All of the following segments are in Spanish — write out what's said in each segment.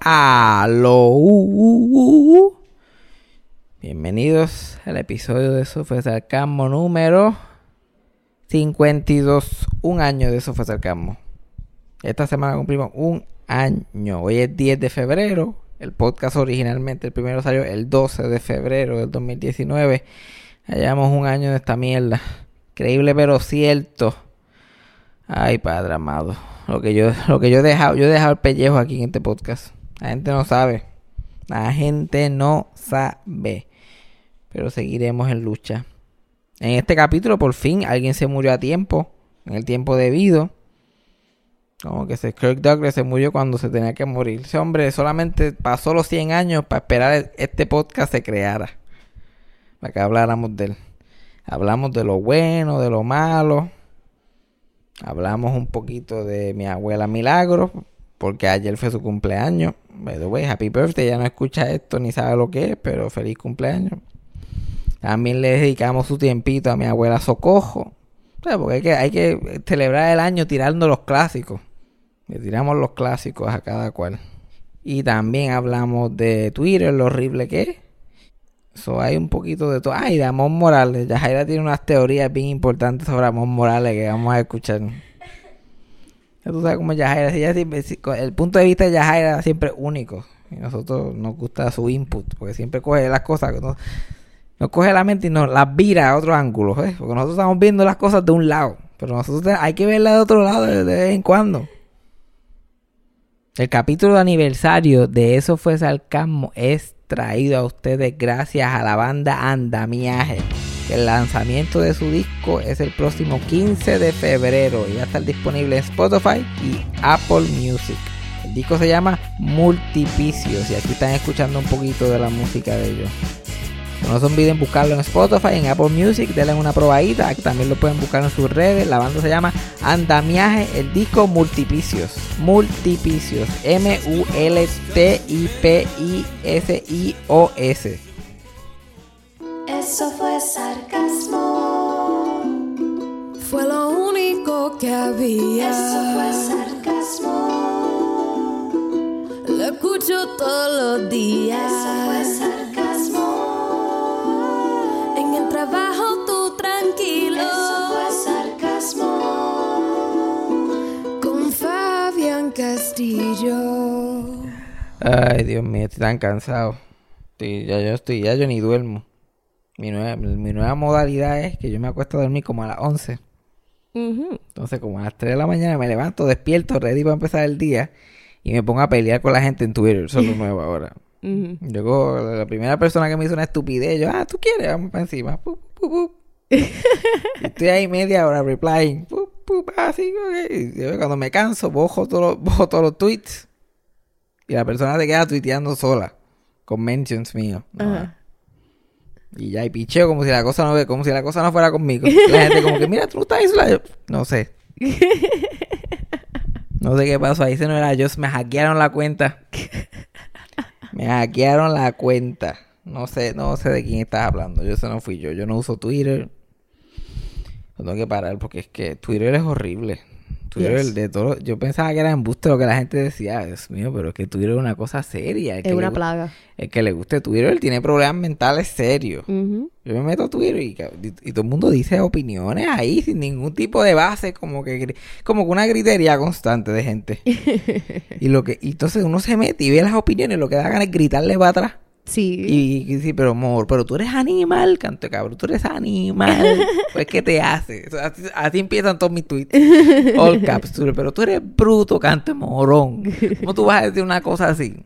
Aló. Bienvenidos al episodio de Sofía Sarcasmo número 52. Un año de Sofía Sarcasmo. Esta semana cumplimos un año. Hoy es 10 de febrero. El podcast originalmente, el primero salió el 12 de febrero del 2019. Hallamos un año de esta mierda. Increíble pero cierto. Ay, padre amado. Lo que yo, lo que yo he dejado, yo he dejado el pellejo aquí en este podcast. La gente no sabe. La gente no sabe. Pero seguiremos en lucha. En este capítulo, por fin, alguien se murió a tiempo. En el tiempo debido. Como que ese Kirk Douglas se murió cuando se tenía que morir. Ese hombre solamente pasó los 100 años para esperar este podcast se creara. Para que habláramos de él. Hablamos de lo bueno, de lo malo. Hablamos un poquito de mi abuela Milagro, porque ayer fue su cumpleaños. By the way, happy birthday. Ya no escucha esto ni sabe lo que es, pero feliz cumpleaños. También le dedicamos su tiempito a mi abuela Socojo. O porque hay que, celebrar el año tirando los clásicos. Le tiramos los clásicos a cada cual. Y también hablamos de Twitter, lo horrible que es. So, hay un poquito de todo. Ay, de Amon Morales. Yajaira tiene unas teorías bien importantes sobre Amon Morales que vamos a escuchar. Tú sabes cómo Yajaira. Ella siempre- el punto de vista de Yajaira siempre único. Y nosotros nos gusta su input. Porque siempre coge las cosas. Nos, coge la mente y nos las vira a otros ángulos. ¿eh? Porque nosotros estamos viendo las cosas de un lado. Pero nosotros hay que verlas de otro lado de, de vez en cuando. El capítulo de aniversario de Eso fue Sarcasmo es traído a ustedes gracias a la banda Andamiaje. El lanzamiento de su disco es el próximo 15 de febrero y va a estar disponible en Spotify y Apple Music. El disco se llama Multipicios y aquí están escuchando un poquito de la música de ellos. No se olviden buscarlo en Spotify, en Apple Music, denle una probadita, también lo pueden buscar en sus redes. La banda se llama Andamiaje, el disco Multipicios. Multipicios. M-U-L-T-I-P-I-S-I-O-S. Eso fue sarcasmo. Fue lo único que había. Eso fue sarcasmo. Lo escucho todos los días. Eso fue sarcasmo. En el trabajo tú tranquilo. Eso fue sarcasmo. Con Fabián Castillo. Ay, Dios mío, estoy tan cansado. Estoy- ya yo estoy, ya yo ni duermo. Mi nueva, mi nueva modalidad es que yo me acuesto a dormir como a las 11. Entonces, como a las 3 de la mañana me levanto, despierto, ready para empezar el día y me pongo a pelear con la gente en Twitter. Eso es lo nuevo ahora. Yo cojo la primera persona que me hizo una estupidez, yo, ah, tú quieres, vamos para encima. Pup, pup, pup. Estoy ahí media hora replying. Así, ok. Y yo cuando me canso, bojo todos los, todos los tweets. Y la persona se queda tuiteando sola. Con mentions míos. No, Y ya, y picheo como si la cosa no como si la cosa no fuera conmigo. La gente como que, mira, tú no estás. Yo, No sé. No sé qué pasó. Ahí se no era yo. Me hackearon la cuenta. Me hackearon la cuenta. No sé, no sé de quién estás hablando. Yo eso no fui yo. Yo no uso Twitter. Tengo que parar porque es que Twitter es horrible. Twitter Yes. de todo. Yo pensaba que era embuste lo que la gente decía. Dios mío, pero es que Twitter es una cosa seria. El que Es le una plaga. El que le guste Twitter él tiene problemas mentales serios. Yo me meto a Twitter y, ca- y- y todo el mundo dice opiniones ahí sin ningún tipo de base, como que como que una gritería constante de gente. y lo que y entonces uno se mete y ve las opiniones, lo que da ganas es gritarle para atrás. Sí. Y, y sí, pero amor, pero tú eres animal, canto cabrón, tú eres animal. pues ¿qué te hace? O sea, así, así empiezan todos mis tweets. All caps, pero tú eres bruto, canto morón. ¿Cómo tú vas a decir una cosa así?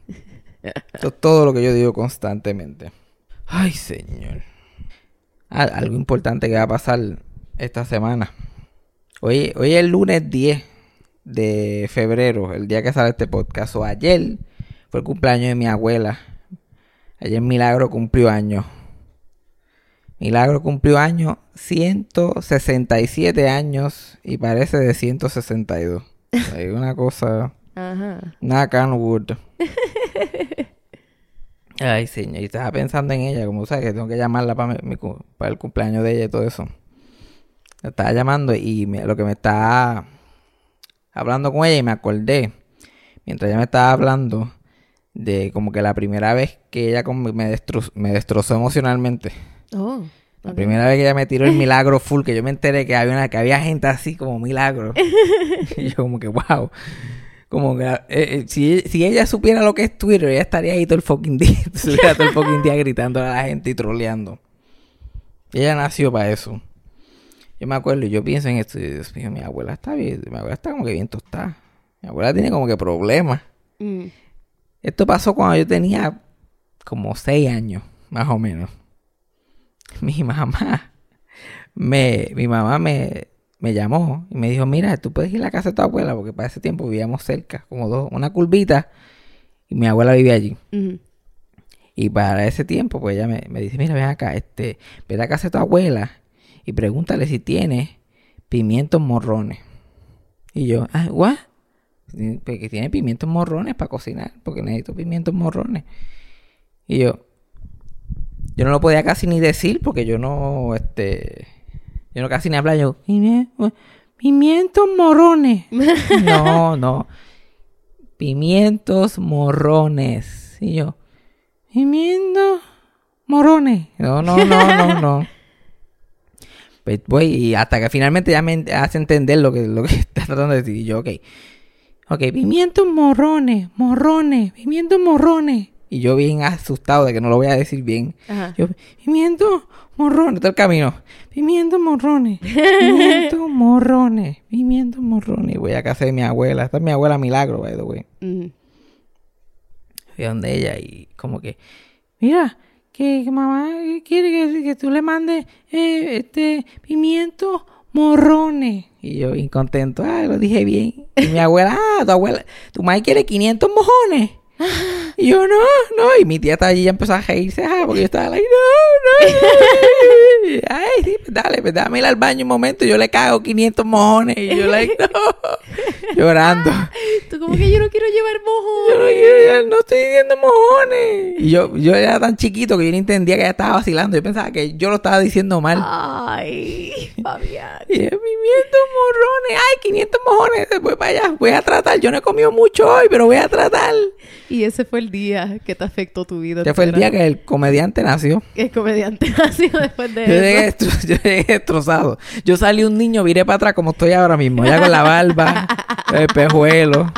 Eso es todo lo que yo digo constantemente. Ay, señor. Ah, algo importante que va a pasar esta semana. Hoy, hoy es el lunes 10 de febrero, el día que sale este podcast. O ayer fue el cumpleaños de mi abuela. Ayer Milagro cumplió años. Milagro cumplió años 167 años y parece de 162. Hay una cosa... Ajá. Knock on wood. Ay, señor, y estaba pensando en ella, como sabes que tengo que llamarla para, mi- para el cumpleaños de ella y todo eso. La estaba llamando y me- lo que me estaba hablando con ella y me acordé, mientras ella me estaba hablando, de como que la primera vez que ella como me, destro- me destrozó emocionalmente. Oh. La primera vez que ella me tiró el milagro full, que yo me enteré que había una, que había gente así como milagro. y yo como que, wow. Como que eh, eh, si, si ella supiera lo que es Twitter, ella estaría ahí todo el fucking día. Estuviera todo el fucking día gritando a la gente y troleando. Ella nació para eso. Yo me acuerdo y yo pienso en esto. y Dios mío, mi abuela está bien. Mi abuela está como que bien tostada. Mi abuela tiene como que problemas. Mm. Esto pasó cuando yo tenía como seis años, más o menos. Mi mamá, me, mi mamá me, me llamó y me dijo, mira, tú puedes ir a la casa de tu abuela, porque para ese tiempo vivíamos cerca, como dos, una curvita, y mi abuela vivía allí. Y para ese tiempo, pues ella me, me dice, mira, ven acá, este, ve a la casa de tu abuela y pregúntale si tiene pimientos morrones. Y yo, ah, ¿what? Pues que tiene pimientos morrones para cocinar, porque necesito pimientos morrones. Y yo, yo no lo podía casi ni decir, porque yo no, este, yo no casi ni hablaba, yo, "Pimie- pimientos morrones. no, no. Pimientos morrones. Y yo, pimientos morrones. No, no, no, no, no. Pues voy y hasta que finalmente ya me hace entender lo que, lo que está tratando de decir. Y yo, ok. Ok, pimientos morrones, morrones, pimientos morrones. Y yo bien asustado de que no lo voy a decir bien. Ajá. Yo, pimientos morrones, todo el camino. Pimientos morrones, pimientos morrones, pimientos morrones. Y voy a casa de mi abuela. Esta es mi abuela Milagro, by the way. Ujú. Fui a donde ella y como que, mira, que, mamá quiere que, que tú le mandes eh, este pimientos morrones. Y yo bien contento, ah, lo dije bien. Y mi abuela, ah, tu abuela, tu madre quiere 500 mojones. Y yo, no, no. Y mi tía estaba allí y ya empezó a reírse, ah, porque yo estaba like, no, no. Y, Ay, sí, pues dale, pues dame ir al baño un momento. Yo le cago 500 mojones. Y yo, like, no. Llorando. Tú como que yo no quiero llevar Yo no, mojones. quiero- yo no estoy diciendo mojones. Y yo, yo era tan chiquito que yo no entendía que ella estaba vacilando. Yo pensaba que yo lo estaba diciendo mal. Ay, Fabián. Y yo, pimientos morrones. Ay, 500 mojones. Voy para allá. Voy a tratar. Yo no he comido mucho hoy, pero voy a tratar. Y ese fue el día que te afectó tu vida. Este fue el día que el comediante nació. El comediante nació después de Yo llegué, yo llegué destrozado. Yo salí un niño, viré para atrás como estoy ahora mismo. Ya con la barba, el pejuelo.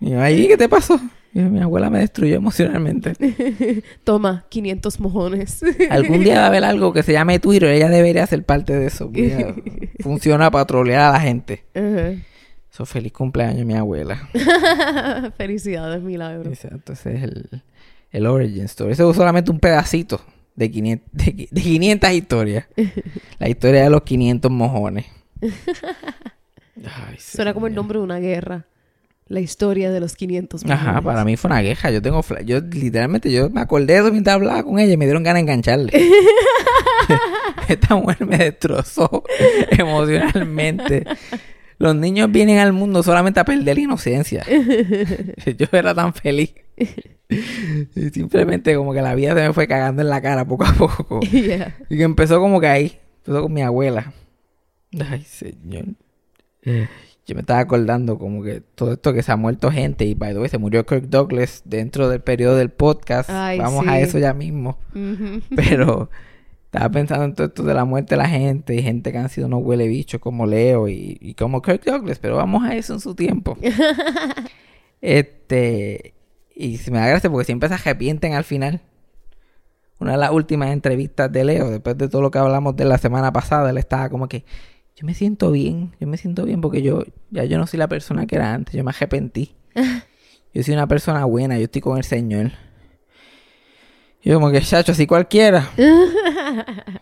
Y yo, "Ay, ¿qué te pasó? Y yo, mi abuela me destruyó emocionalmente. Toma, 500 mojones. Algún día va a haber algo que se llame Twitter. Ella debería ser parte de eso. funciona para trolear a la gente. Ajá. Eso, feliz cumpleaños, mi abuela. Felicidades, milagro. Exacto, ese es el, el origin story. Ese es solamente un pedacito de 500, de, de 500 historias. La historia de los 500 mojones. Ay, Suena como el nombre de una guerra. La historia de los 500 Ajá, mojones. para mí fue una queja. Yo tengo... Yo literalmente, yo me acordé de eso mientras hablaba con ella y me dieron ganas de engancharle. Esta mujer me destrozó emocionalmente. Los niños vienen al mundo solamente a perder la inocencia. Yo era tan feliz. Y simplemente como que la vida se me fue cagando en la cara poco a poco. Yeah. Y que empezó como que ahí. Empezó con mi abuela. Ay, señor. Yo me estaba acordando como que todo esto que se ha muerto gente y by the way se murió Kirk Douglas dentro del periodo del podcast. Ay, Vamos a eso ya mismo. Pero estaba pensando en todo esto de la muerte de la gente y gente que han sido unos huele bichos como Leo y, y como Kirk Douglas, pero vamos a eso en su tiempo. este, y se me da gracia porque siempre se arrepienten al final. Una de las últimas entrevistas de Leo, después de todo lo que hablamos de la semana pasada, él estaba como que, yo me siento bien, yo me siento bien porque yo, ya yo no soy la persona que era antes, yo me arrepentí. Yo soy una persona buena, yo estoy con el Señor. Yo como que, chacho, así cualquiera.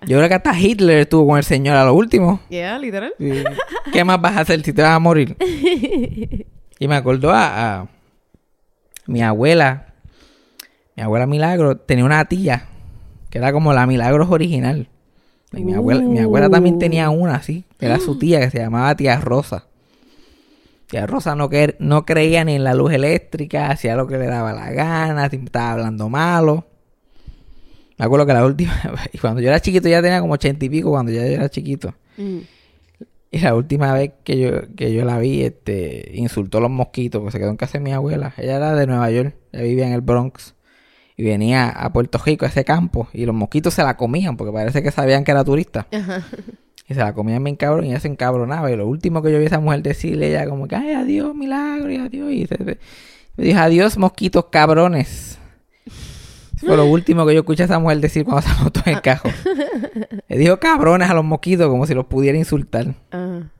Yo creo que hasta Hitler estuvo con el Señor a lo último. Yeah, literal. ¿Qué más vas a hacer si te vas a morir? Y me acordó a, a mi abuela. Mi abuela Milagro tenía una tía que era como la Milagros original. Y mi, abuela, mi abuela también tenía una así, era su tía, que se llamaba tía Rosa. Tía Rosa no, no creía ni en la luz eléctrica, hacía lo que le daba la gana, siempre estaba hablando malo. Me acuerdo que la última, y cuando yo era chiquito, ya tenía como ochenta y pico cuando ya yo era chiquito. Mm. Y la última vez que yo, que yo la vi, este, insultó a los mosquitos, porque se quedó en casa de mi abuela. Ella era de Nueva York, ella vivía en el Bronx. Y venía a Puerto Rico, a ese campo, y los mosquitos se la comían, porque parece que sabían que era turista. Ajá. Y se la comían bien cabrón y ella se encabronaba. Y lo último que yo vi a esa mujer decirle, ella como que, ay, adiós, milagro, y adiós. Y se, se- me dijo, adiós, mosquitos cabrones. Fue lo último que yo escuché a esa mujer decir cuando se montó en el cajo. Le dijo cabrones a los mosquitos como si los pudiera insultar. Ajá.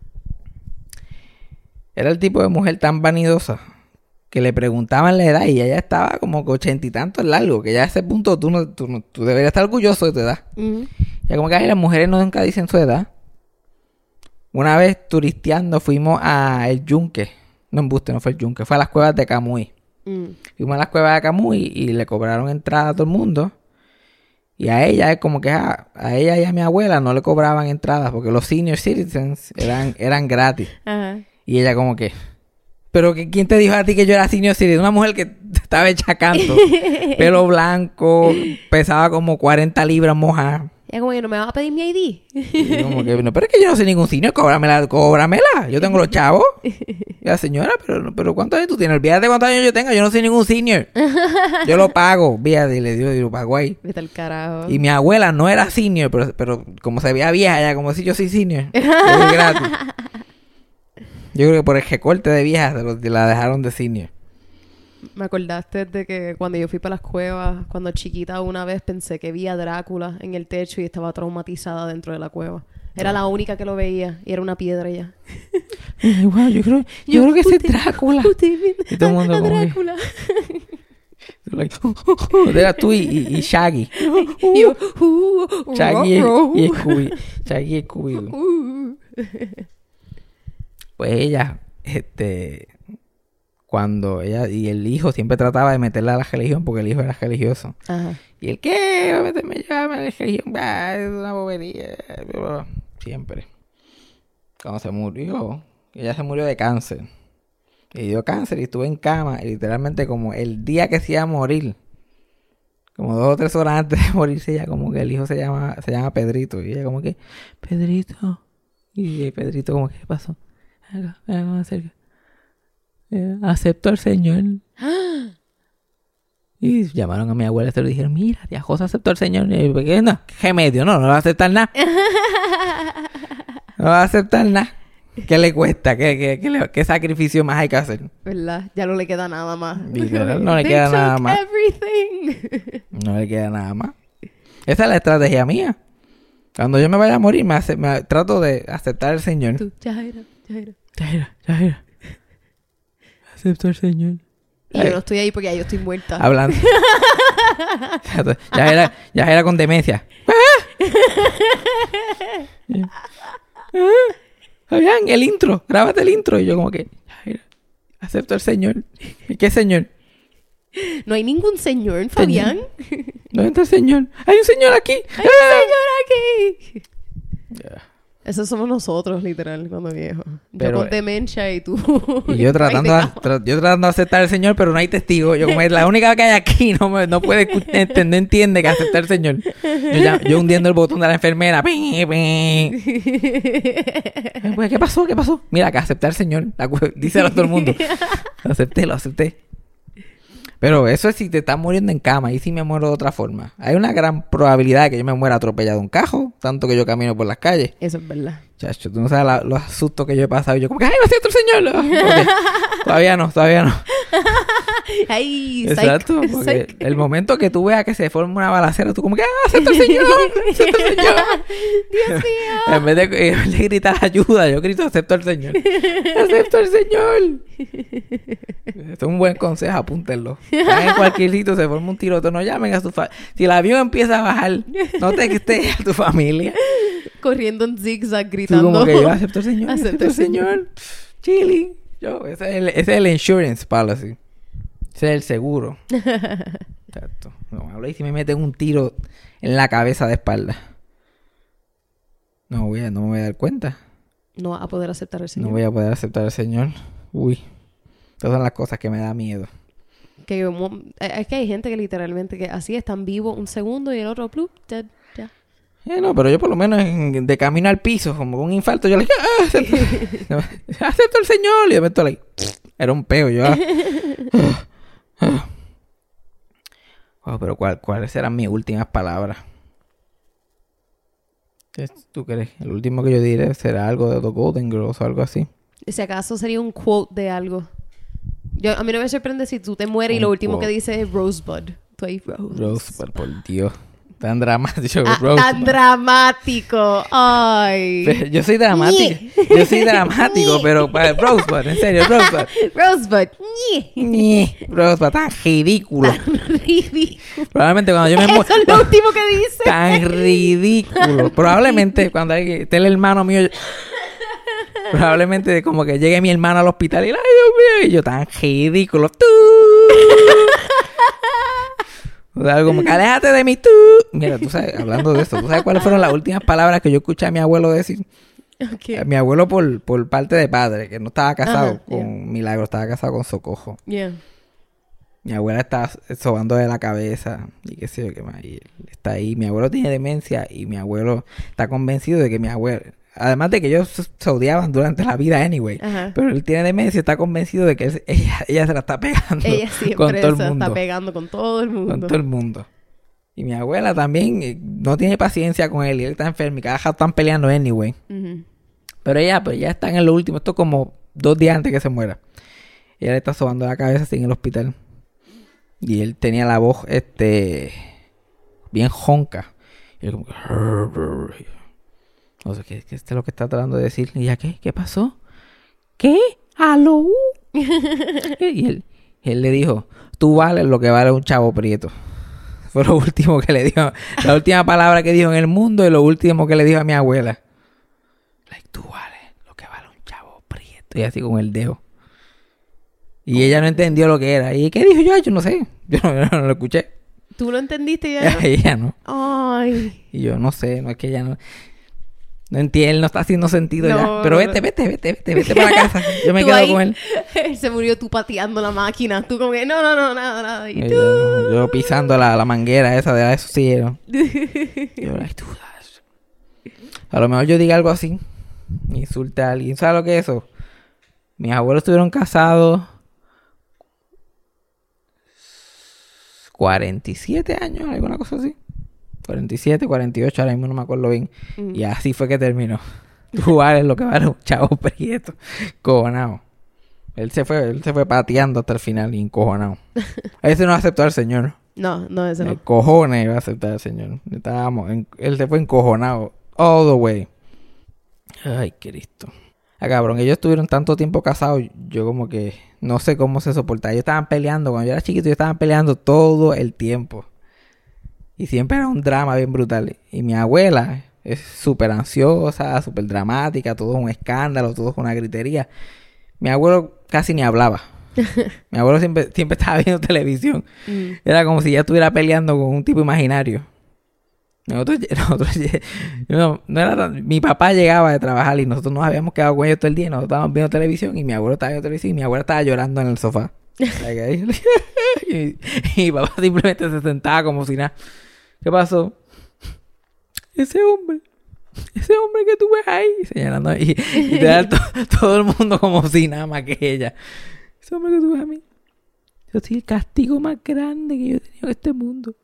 Era el tipo de mujer tan vanidosa que le preguntaban la edad y ella estaba como que ochenta y tantos largo, que ya a ese punto tú, no, tú, no- tú deberías estar orgulloso de tu edad. Ujú. Ya como que ay, las mujeres no nunca dicen su edad. Una vez turisteando fuimos a el Yunque. No embuste, no fue el Yunque, fue a las cuevas de Camuy. Mm. Fuimos a las cuevas de Camuy y le cobraron entrada a todo el mundo. Y a ella es como que a, a ella y a mi abuela no le cobraban entradas porque los senior citizens eran, eran gratis. Ajá. Y ella como que... Pero que, ¿quién te dijo a ti que yo era senior citizen? Una mujer que estaba hecha canto. pelo blanco, pesaba como 40 libras mojadas. Ella como que no me va a pedir mi ID. Y como que, no, pero es que yo no soy ningún senior, cóbramela, cóbramela. Yo tengo los chavos. Y la señora, pero, pero ¿cuántos años tú tienes? Olvídate cuántos años yo tengo, yo no soy ningún senior. Yo lo pago, y le dio y lo pagó ahí. Vete al carajo. Y mi abuela no era senior, pero, pero como se veía vieja, ella como si yo soy senior. Yo voy gratis. Yo creo que por el recorte de vieja se lo- la dejaron de senior. Me acordaste de que cuando yo fui para las cuevas, cuando chiquita una vez pensé que vi a Drácula en el techo y estaba traumatizada dentro de la cueva. Era la única que lo veía y era una piedra ya. Wow, yo creo, yo creo que ese es Drácula. Y todo el mundo a Drácula. Like, Era tú y, y- y Shaggy. Yo, uh, Shaggy y, ruh, y. Scooby. Shaggy y Scooby. Pues ella, este, cuando ella y el hijo siempre trataba de meterla a la religión porque el hijo era religioso. Ajá. Y el ¿qué? Va a meterme yo a la religión. Es una bobería. Siempre. Cuando se murió, ella se murió de cáncer. Y dio cáncer y estuvo en cama. Y literalmente como el día que se iba a morir. Como dos o tres horas antes de morirse, ella como que el hijo se llama, se llama Pedrito. Y ella como que, Pedrito. Y Pedrito como que, ¿qué pasó? Más cerca. Eh, acepto al Señor. Y llamaron a mi abuela y se lo dijeron, mira, tía José aceptó al Señor. Y yo, ¿qué no? ¿Qué medio? No, no va a aceptar nada. No va a aceptar nada. ¿Qué le cuesta? ¿Qué, qué, qué, le- qué sacrificio más hay que hacer? ¿Verdad? Ya no le queda nada más. Literal, no le They queda nada más. everything. No le queda nada más. Esa es la estrategia mía. Cuando yo me vaya a morir, me, hace- me trato de aceptar al Señor. Tú, ya era, ya era. Ya era, ya era. Acepto al Señor. Y yo no estoy ahí porque ya yo estoy muerta. Hablando. ya era, ya era con demencia. Ah, Fabián, el intro, grábate el intro. Y yo como que, ya era, acepto al Señor. ¿Y qué Señor? No hay ningún señor, Fabián. ¿Dónde está el Señor? Hay un Señor aquí. ¡Hay un señor aquí! Ya. Esos somos nosotros, literal, cuando viejo. Pero, yo con eh, demencia y tú. Y yo tratando, tra- yo tratando de aceptar al Señor, pero no hay testigo. Yo como es la única que hay aquí, no, me- no puede entender, no entiende que aceptar al Señor. Yo, ya- yo hundiendo el botón de la enfermera. Pues, ¿Qué pasó? ¿Qué pasó? Mira, que aceptar al Señor. Díselo a todo el mundo. Acepté, lo acepté. Pero eso es si te estás muriendo en cama. Y si me muero de otra forma. Hay una gran probabilidad de que yo me muera atropellado un cajo. Tanto que yo camino por las calles. Eso es verdad. Chacho, tú no sabes la- los sustos que yo he pasado. Y yo como que, ¡ay, lo siento el Señor! Todavía no, todavía no. ¡Ay! psych, Exacto. Porque psych. el momento que tú veas que se forma una balacera, tú como que, ¡ah, acepto el Señor! ¡Acepto el Señor! Dios mío. En vez, de, en vez de gritar ayuda, yo grito acepto al Señor. ¡Acepto al Señor! Esto es un buen consejo, apúntenlo. Están en cualquier sitio, se forma un tiroteo, no llamen a su familia. Si el avión empieza a bajar, no te estés a tu familia. Corriendo en zigzag, Tú gritando. como que yo acepto al Señor, Acepto al al Señor. Chilling. Yo, ese es, el, ese es el insurance policy. Ese es el seguro. Exacto. No, habla y si me meten un tiro en la cabeza de espalda. No voy a, no me voy a dar cuenta. No vas a poder aceptar el Señor. No voy a poder aceptar al Señor. Uy. Esas son las cosas que me da miedo. Que eh, es que hay gente que literalmente que así están vivos un segundo y el otro, plup, dead, ya. No, pero yo por lo menos en- de camino al piso, como con un infarto, yo le dije, ah, acepto, acepto el señor. Y de momento le era un peo. Yo, ah, ah. Oh, pero ¿cuál- ¿cuáles eran mis últimas palabras? ¿Qué ¿Tú crees? El último que yo diré será algo de The Golden Girls o algo así. Si acaso sería un quote de algo. Yo, a mí no me sorprende si tú te mueres y lo último quote. que dices es Rosebud. Tú ahí, Rose. Rosebud, por Dios. Tan dramático. Ah, tan dramático. Ay. Pero Yo soy dramático. Yo soy dramático, pero para Rosebud, en serio, Rosebud. Rosebud. Rosebud, tan ridículo. Ridículo. Probablemente cuando yo me muera. Eso es lo último que dice. Tan ridículo. Probablemente cuando hay, esté el hermano mío. yo- Probablemente como que llegue mi hermano al hospital y, ay Dios mío, y yo tan ridículo. Tú. O sea, como que aléjate de mí tú. Mira, tú sabes, hablando de esto, ¿tú sabes cuáles fueron las últimas palabras que yo escuché a mi abuelo decir? Ok. Mi abuelo por, por parte de padre, que no estaba casado Ajá, con yeah. Milagro, estaba casado con Socojo. Yeah. Mi abuela está sobando de la cabeza y qué sé yo qué más. Y está ahí. Mi abuelo tiene demencia y mi abuelo está convencido de que mi abuelo... Además de que ellos se- odiaban durante la vida anyway. Ajá. Pero él tiene demencia y está convencido de que él- ella, ella se la está pegando Ella siempre con todo el se mundo. está pegando con todo el mundo. Con todo el mundo. Y mi abuela también eh, no tiene paciencia con él y él está enfermo y cada rato están peleando anyway. Ujú. Pero ella, pues ya está en lo último. Esto como dos días antes que se muera. Y ella le está sobando la cabeza así en el hospital. Y él tenía la voz, este, bien jonca. Y él como que... No sé, ¿qué, qué es lo que está tratando de decir? Y ella, ¿qué? ¿Qué pasó? ¿Qué? ¿Aló? y él, él le dijo, tú vales lo que vale un chavo prieto. Fue lo último que le dijo, la última palabra que dijo en el mundo y lo último que le dijo a mi abuela. Like, tú vales lo que vale un chavo prieto. Y así con el dedo. Y ella no entendió lo que era. ¿Y qué dijo yo? Yo no sé. Yo no, yo no lo escuché. ¿Tú lo entendiste ya? ella no. Ay. Y yo no sé, no es que ella no. No entiende, no está haciendo sentido No, ya. Pero vete, vete, vete, vete, vete para casa. Yo me quedo ahí- con él. Él se murió tú pateando la máquina. Tú como que, no, no, no, nada, nada. Y tú... yo, yo pisando la, la manguera esa de eso sí. Yo, yo like, tú das. A lo mejor yo diga algo así. Insulte a alguien. ¿Sabes lo que es eso? Mis abuelos estuvieron casados 47 años, alguna cosa así. 47, 48, ahora mismo no me acuerdo bien. Mm. Y así fue que terminó. Tú vales lo que vale un chavo prieto. Cojonado. Él se fue, él se fue pateando hasta el final y encojonado. Ese no aceptó al señor. No, no, ese El no. cojones iba a aceptar al señor. Estábamos, en- él se fue encojonado. All the way. Ay, Cristo. Ah, cabrón, ellos estuvieron tanto tiempo casados. Yo como que no sé cómo se soportaba. Ellos estaban peleando. Cuando yo era chiquito, ellos estaban peleando todo el tiempo. Y siempre era un drama bien brutal. Y mi abuela es súper ansiosa, súper dramática. Todo es un escándalo, todo es una gritería. Mi abuelo casi ni hablaba. mi abuelo siempre, siempre estaba viendo televisión. Mm. Era como si ya estuviera peleando con un tipo imaginario. Nosotros, nosotros no, no era tan- mi papá llegaba de trabajar y nosotros nos habíamos quedado con ellos todo el día y nosotros estábamos viendo televisión y mi abuelo estaba viendo televisión y mi abuela estaba llorando en el sofá. Y, y mi papá simplemente se sentaba como si nada. ¿Qué pasó? Ese hombre. Ese hombre que tú ves ahí. Señalando y, y te da to- todo el mundo como si nada más que ella. Ese hombre que tú ves a mí. Yo soy el castigo más grande que yo he tenido en este mundo.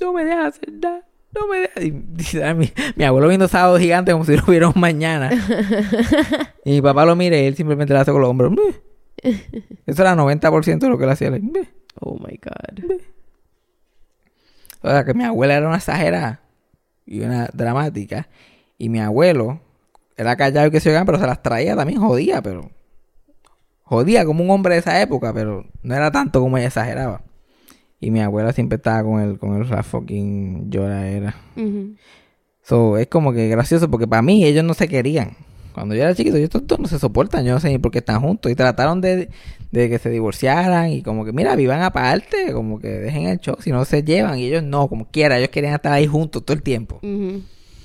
No me dejas hacer nada. No me dejas. Y, y- mi, mi abuelo viendo sábado gigante como si lo hubiera mañana. y mi papá lo mira y él simplemente le hace con los hombros. Eso era 90% de lo que él hacía. Oh my God. O sea, que mi abuela era una exagerada y una dramática. Y mi abuelo era callado y que se oigan, pero se las traía también, jodía, pero. Jodía como un hombre de esa época, pero no era tanto como ella exageraba. Y mi abuela siempre estaba con el, con el la fucking lloradera. Ujú. So, es como que gracioso porque para mí ellos no se querían. Cuando yo era chiquito, ellos estos dos no se soportan, yo no sé ni por qué están juntos. Y trataron de, de que se divorciaran y como que, mira, vivan aparte, como que dejen el show, si no se llevan. Y ellos no, como quiera, ellos querían estar ahí juntos todo el tiempo. Ujú.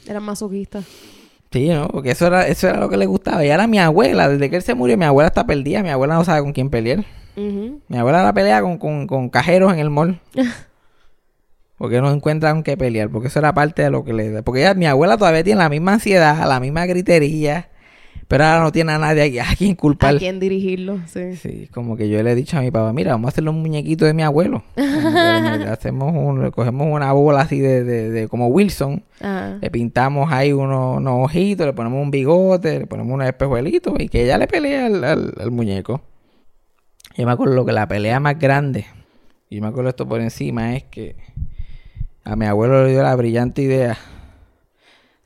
Era masoquista. Sí, ¿no? Porque eso era, eso era lo que les gustaba. Y ahora mi abuela, desde que él se murió, mi abuela está perdida. Mi abuela no sabe con quién pelear. Mi abuela la pelea con, con, con cajeros en el mall. Porque no encuentran que pelear, porque eso era parte de lo que le da. Porque ella- mi abuela todavía tiene la misma ansiedad, la misma gritería, pero ahora no tiene a nadie a, a quien culpar. ¿A quién dirigirlo? Sí. Sí, como que yo le he dicho a mi papá, mira, vamos a hacerle un muñequito de mi abuelo. Hacemos un, cogemos una bola así de, de, de como Wilson, Ajá. le pintamos ahí unos, unos ojitos, le ponemos un bigote, le ponemos unos espejuelitos y que ella le pelea al, al- al muñeco. Yo me acuerdo que la pelea más grande, y yo me acuerdo esto por encima, es que a mi abuelo le dio la brillante idea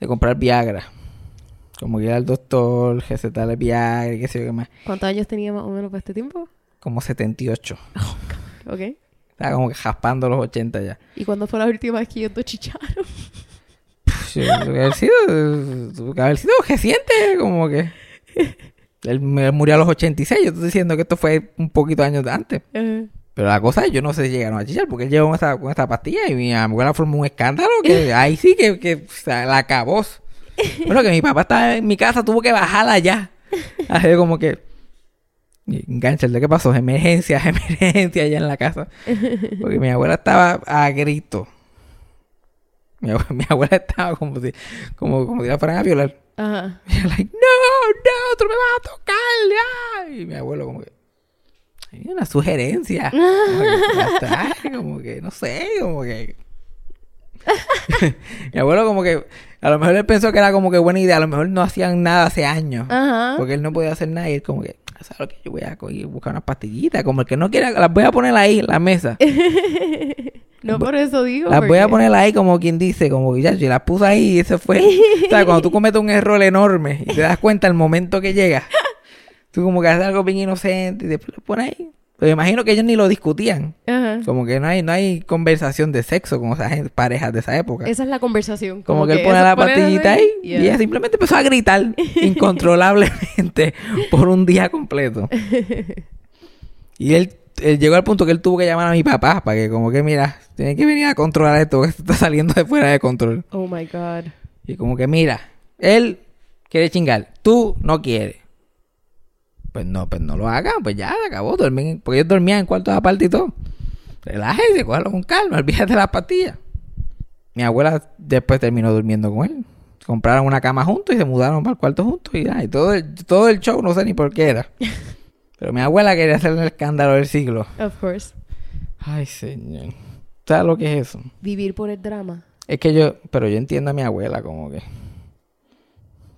de comprar Viagra. Como que ir al doctor, recetarle Viagra qué sé yo qué más. ¿Cuántos años tenía más o menos para este tiempo? Como 78. Ok. Estaba como que jaspando los 80 ya. ¿Y cuándo fue la última vez que yo chicharon? Haber sido, haber sido reciente, como que. Él, murió a los 86. Yo estoy diciendo que esto fue un poquito años antes. Ajá. Pero la cosa es, yo no sé si llegaron a chichar, porque él llegó con esta, con esta pastilla y mi abuela formó un escándalo que ahí sí que, que o sea, la acabó. Bueno, que mi papá estaba en mi casa, tuvo que bajarla ya. Así como que. Engancha, ¿qué pasó? Emergencia, emergencia allá en la casa. Porque mi abuela estaba a grito. Mi abuela, mi abuela estaba como si, como, como si la fueran a violar. Ajá. Y like, no, no, tú me vas a tocar, ya. Y mi abuelo como que, hay una sugerencia. Como que, ya está, como que, no sé, como que... mi abuelo como que, a lo mejor él pensó que era como que buena idea, a lo mejor no hacían nada hace años. Ajá. Porque él no podía hacer nada y él como que, ¿sabes lo que yo voy a co- ir a buscar unas pastillitas? Como el que no quiera, las voy a poner ahí en la mesa. No por eso digo. Las voy a poner ahí como quien dice, como que ya, si las puse ahí y eso fue. o sea, cuando tú cometes un error enorme y te das cuenta el momento que llega, tú como que haces algo bien inocente y después lo pones ahí. Pero imagino que ellos ni lo discutían. Ajá. Como que no hay, no hay conversación de sexo con esas parejas de esa época. Esa es la conversación. como, que él pone la pastillita ahí Yeah. y ella simplemente empezó a gritar incontrolablemente por un día completo. Y él, él llegó al punto que él tuvo que llamar a mi papá para que como que mira, tiene que venir a controlar esto, que esto está saliendo de fuera de control. Oh my God. Y como que mira, él quiere chingar, tú no quieres. Pues no, pues no lo hagan, pues ya, se acabó, porque ellos dormían en cuartos aparte y todo. Relájese, cógelo con calma, olvídate de las pastillas. Mi abuela después terminó durmiendo con él. Compraron una cama juntos y se mudaron para el cuarto juntos y, ya, y todo, el, todo el show, no sé ni por qué era. Pero mi abuela quería hacer el escándalo del siglo. Of course. Ay, señor. ¿Sabes lo que es eso? Vivir por el drama. Es que yo, pero yo entiendo a mi abuela como que.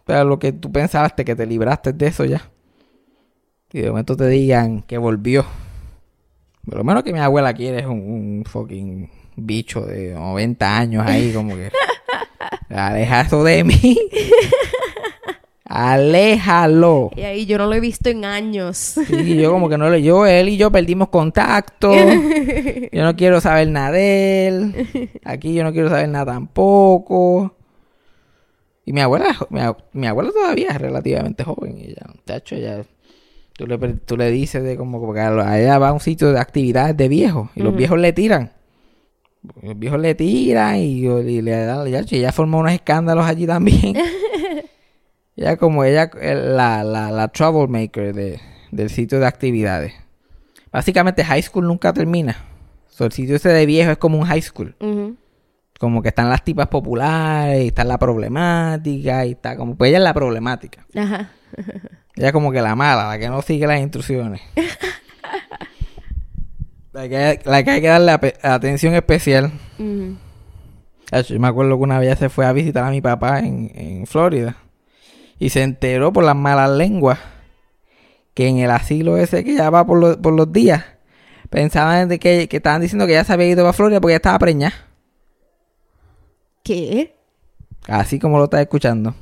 Pero lo que tú pensaste que te libraste de eso ya. Y de momento te digan que volvió. Por lo menos que mi abuela quiere es un, un fucking bicho de 90 años ahí como que. Aleja de mí. Aléjalo. Y ahí yo no lo he visto en años. Sí, yo como que no le... Yo, él y yo perdimos contacto. Yo no quiero saber nada de él. Aquí yo no quiero saber nada tampoco. Y mi abuela, mi, ab- mi abuela todavía es relativamente joven. Y ella, muchacho, ella... Tú le, tú le dices de como... Porque a ella va a un sitio de actividades de viejos. Y los viejos le tiran. Los viejos le tiran y, y le dan... ya, ella forma unos escándalos allí también. ella como ella... La, la, la troublemaker de, del sitio de actividades. Básicamente high school nunca termina. So, el sitio ese de viejo es como un high school. Como que están las tipas populares, y está la problemática, y está como... Pues ella es la problemática. Ajá. Ella como que la mala, la que no sigue las instrucciones. la, que, la que hay que darle atención especial. Ujú. Hacho, Yo me acuerdo que una vez se fue a visitar a mi papá en, en Florida. Y se enteró por las malas lenguas que en el asilo ese que ella va por, los- por los días, pensaban de que, que estaban diciendo que ella se había ido a Florida porque ella estaba preñada. ¿Qué? Así como lo estás escuchando.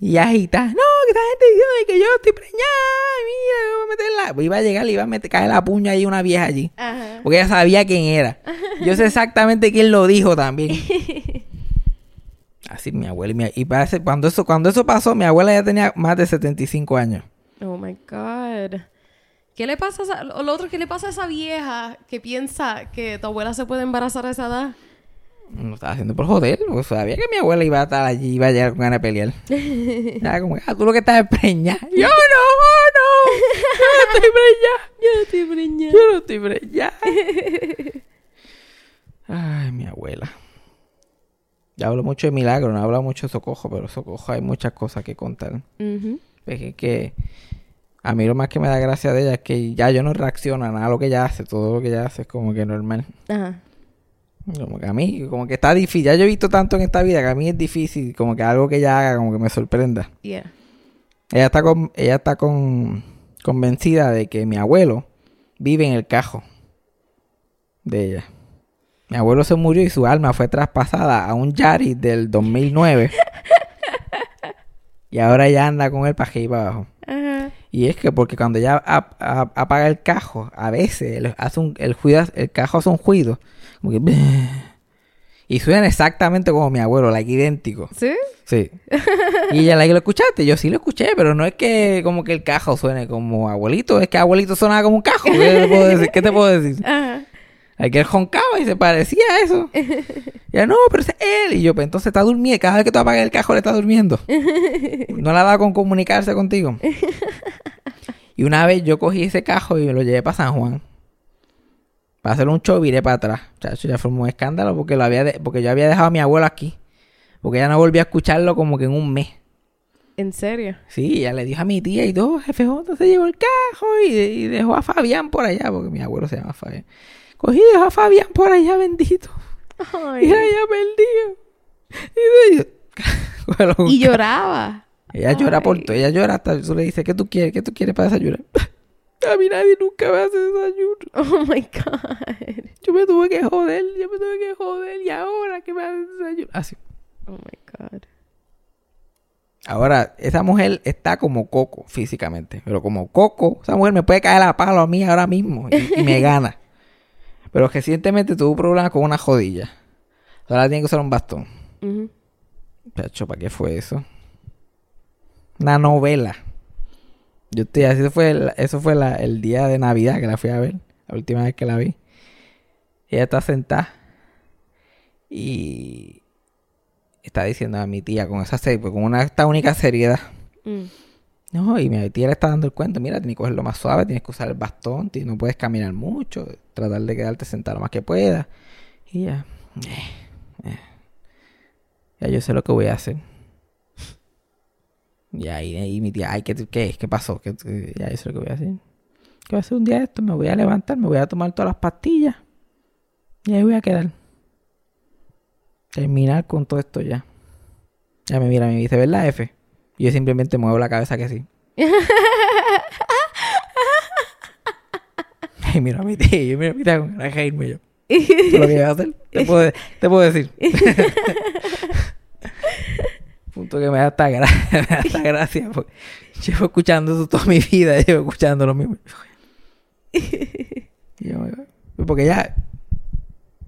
Y agita. No, que esta gente diciendo que yo estoy preñada. Mira, yo voy a meterla. Iba a llegar y iba a meter, caer la puña ahí una vieja allí. Ajá. Porque ella sabía quién era. Yo sé exactamente quién lo dijo también. Así mi abuela y mi y parece cuando eso cuando eso pasó, mi abuela ya tenía más de 75 años. Oh my God. ¿Qué le pasa a esa, lo lo otro que le pasa a esa vieja que piensa que tu abuela se puede embarazar a esa edad? Lo estaba haciendo por joder, porque sabía que mi abuela iba a estar allí, iba a llegar con ganas de pelear. Era como, ah, tú lo que estás es preñada. Yo no, no, yo no estoy preñada. Yo estoy preñada. Yo no estoy preñada. Ay, mi abuela. Ya hablo mucho de milagro, no hablo mucho de socojo, pero socojo hay muchas cosas que contar. Ujú. Es que, a mí lo más que me da gracia de ella es que ya yo no reacciono a nada de lo que ella hace, todo lo que ella hace es como que normal. Ajá. Como que a mí, como que está difícil. Ya yo he visto tanto en esta vida que a mí es difícil, como que algo que ella haga, como que me sorprenda. Yeah. Ella está con, ella está con, convencida de que mi abuelo vive en el cajo de ella. Mi abuelo se murió y su alma fue traspasada a un Yaris del 2009. y ahora ella anda con él para y para abajo. Y es que porque cuando ella ap- ap- apaga el cajo, a veces el, hace un, el, juido- el cajo hace un ruido. Como que... Y suena exactamente como mi abuelo, like idéntico. ¿Sí? Sí. Y ella, like, ¿lo escuchaste? Yo sí lo escuché, pero no es que como que el cajo suene como abuelito, es que abuelito sonaba como un cajo. ¿Qué te puedo decir? ¿Qué te puedo decir? Ajá. Hay que él joncaba y se parecía a eso. Y ella, no, pero es él. Y yo, pues entonces está durmiendo. Cada vez que tú apagas el cajo, le está durmiendo. No le ha dado con comunicarse contigo. Y una vez yo cogí ese cajo y me lo llevé para San Juan. Para hacer un show, viré para atrás. Chacho, ya fue un escándalo porque, lo había de- porque yo había dejado a mi abuelo aquí. Porque ella no volvió a escucharlo como que en un mes. ¿En serio? Sí, ella le dijo a mi tía y todo, jefe J se llevó el cajo y, y dejó a Fabián por allá, porque mi abuelo se llama Fabián. Cogí y dejó a Fabián por allá, bendito. Ay. Y ella perdido. Y, de- Bueno, Y lloraba. ella llora por Ay. todo, ella llora hasta tú le dices, ¿qué tú quieres? ¿Qué tú quieres para desayunar? A mí nadie nunca me hace desayuno. Oh my God. Yo me tuve que joder, yo me tuve que joder y ahora que me hace desayuno. Así. Oh my God. Ahora, esa mujer está como Coco físicamente. Pero como Coco, esa mujer me puede caer a palo a mí ahora mismo y, y me gana. Pero recientemente tuvo problemas con una jodilla. Ahora tiene que usar un bastón. Ujú. Chacho, ¿para qué fue eso? Una novela. Yo estoy así, eso fue, el, eso fue la- el día de Navidad que la fui a ver. La última vez que la vi. Ella está sentada. Y está diciendo a mi tía con esa serie, con una esta única seriedad. Mm. No, y mi tía le está dando el cuento, mira, tienes que cogerlo más suave, tienes que usar el bastón, no puedes caminar mucho, tratar de quedarte sentado lo más que puedas. Y ya, eh, eh. ya yo sé lo que voy a hacer. Y ahí, ahí mi tía, ay, ¿qué, qué, qué pasó? ¿Qué, qué- ya yo sé lo que voy a hacer. ¿Qué voy a hacer un día esto? Me voy a levantar, me voy a tomar todas las pastillas. Y ahí voy a quedar. Terminar con todo esto ya. Ya me mira me dice, ¿verdad, F? Y yo simplemente muevo la cabeza que sí. y miro a mi tía, y yo miro a mi tía con ganas de reírme yo. Lo que voy a hacer. Te puedo, te puedo decir. Punto que me da hasta, gra- me da hasta gracia. Porque llevo escuchando eso toda mi vida. Llevo escuchando lo mismo. Yo, porque ya,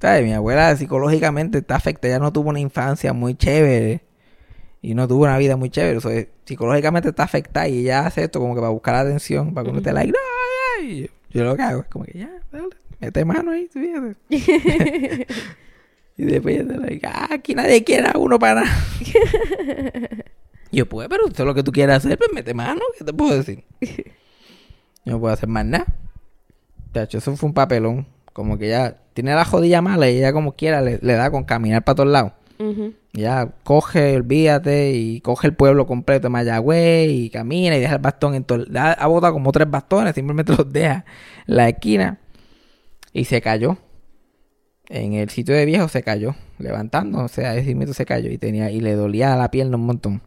¿sabes? Mi abuela psicológicamente está afectada. Ella no tuvo una infancia muy chévere. Y no tuvo una vida muy chévere. O sea, psicológicamente está afectada. Y ella hace esto como que para buscar atención. Para que uno esté like, no, ay, ay". Y yo, lo que hago es como que ya, dale, mete mano ahí, fíjate. y después ella está like, ah, aquí nadie quiere a uno para nada. Yo, pues, pero esto es lo que tú quieres hacer, pues mete mano, ¿qué te puedo decir? Yo no puedo hacer más nada. Chacho, eso fue un papelón. Como que ya tiene la jodilla mala y ella como quiera le, le da con caminar para todos lados. Ya coge, olvídate, y coge el pueblo completo de Mayagüez y camina y deja el bastón en todo. Ha, ha botado como tres bastones, simplemente los deja en la esquina y se cayó. En el sitio de viejo se cayó, levantando, o sea, ese mismo se cayó y tenía y le dolía la pierna un montón.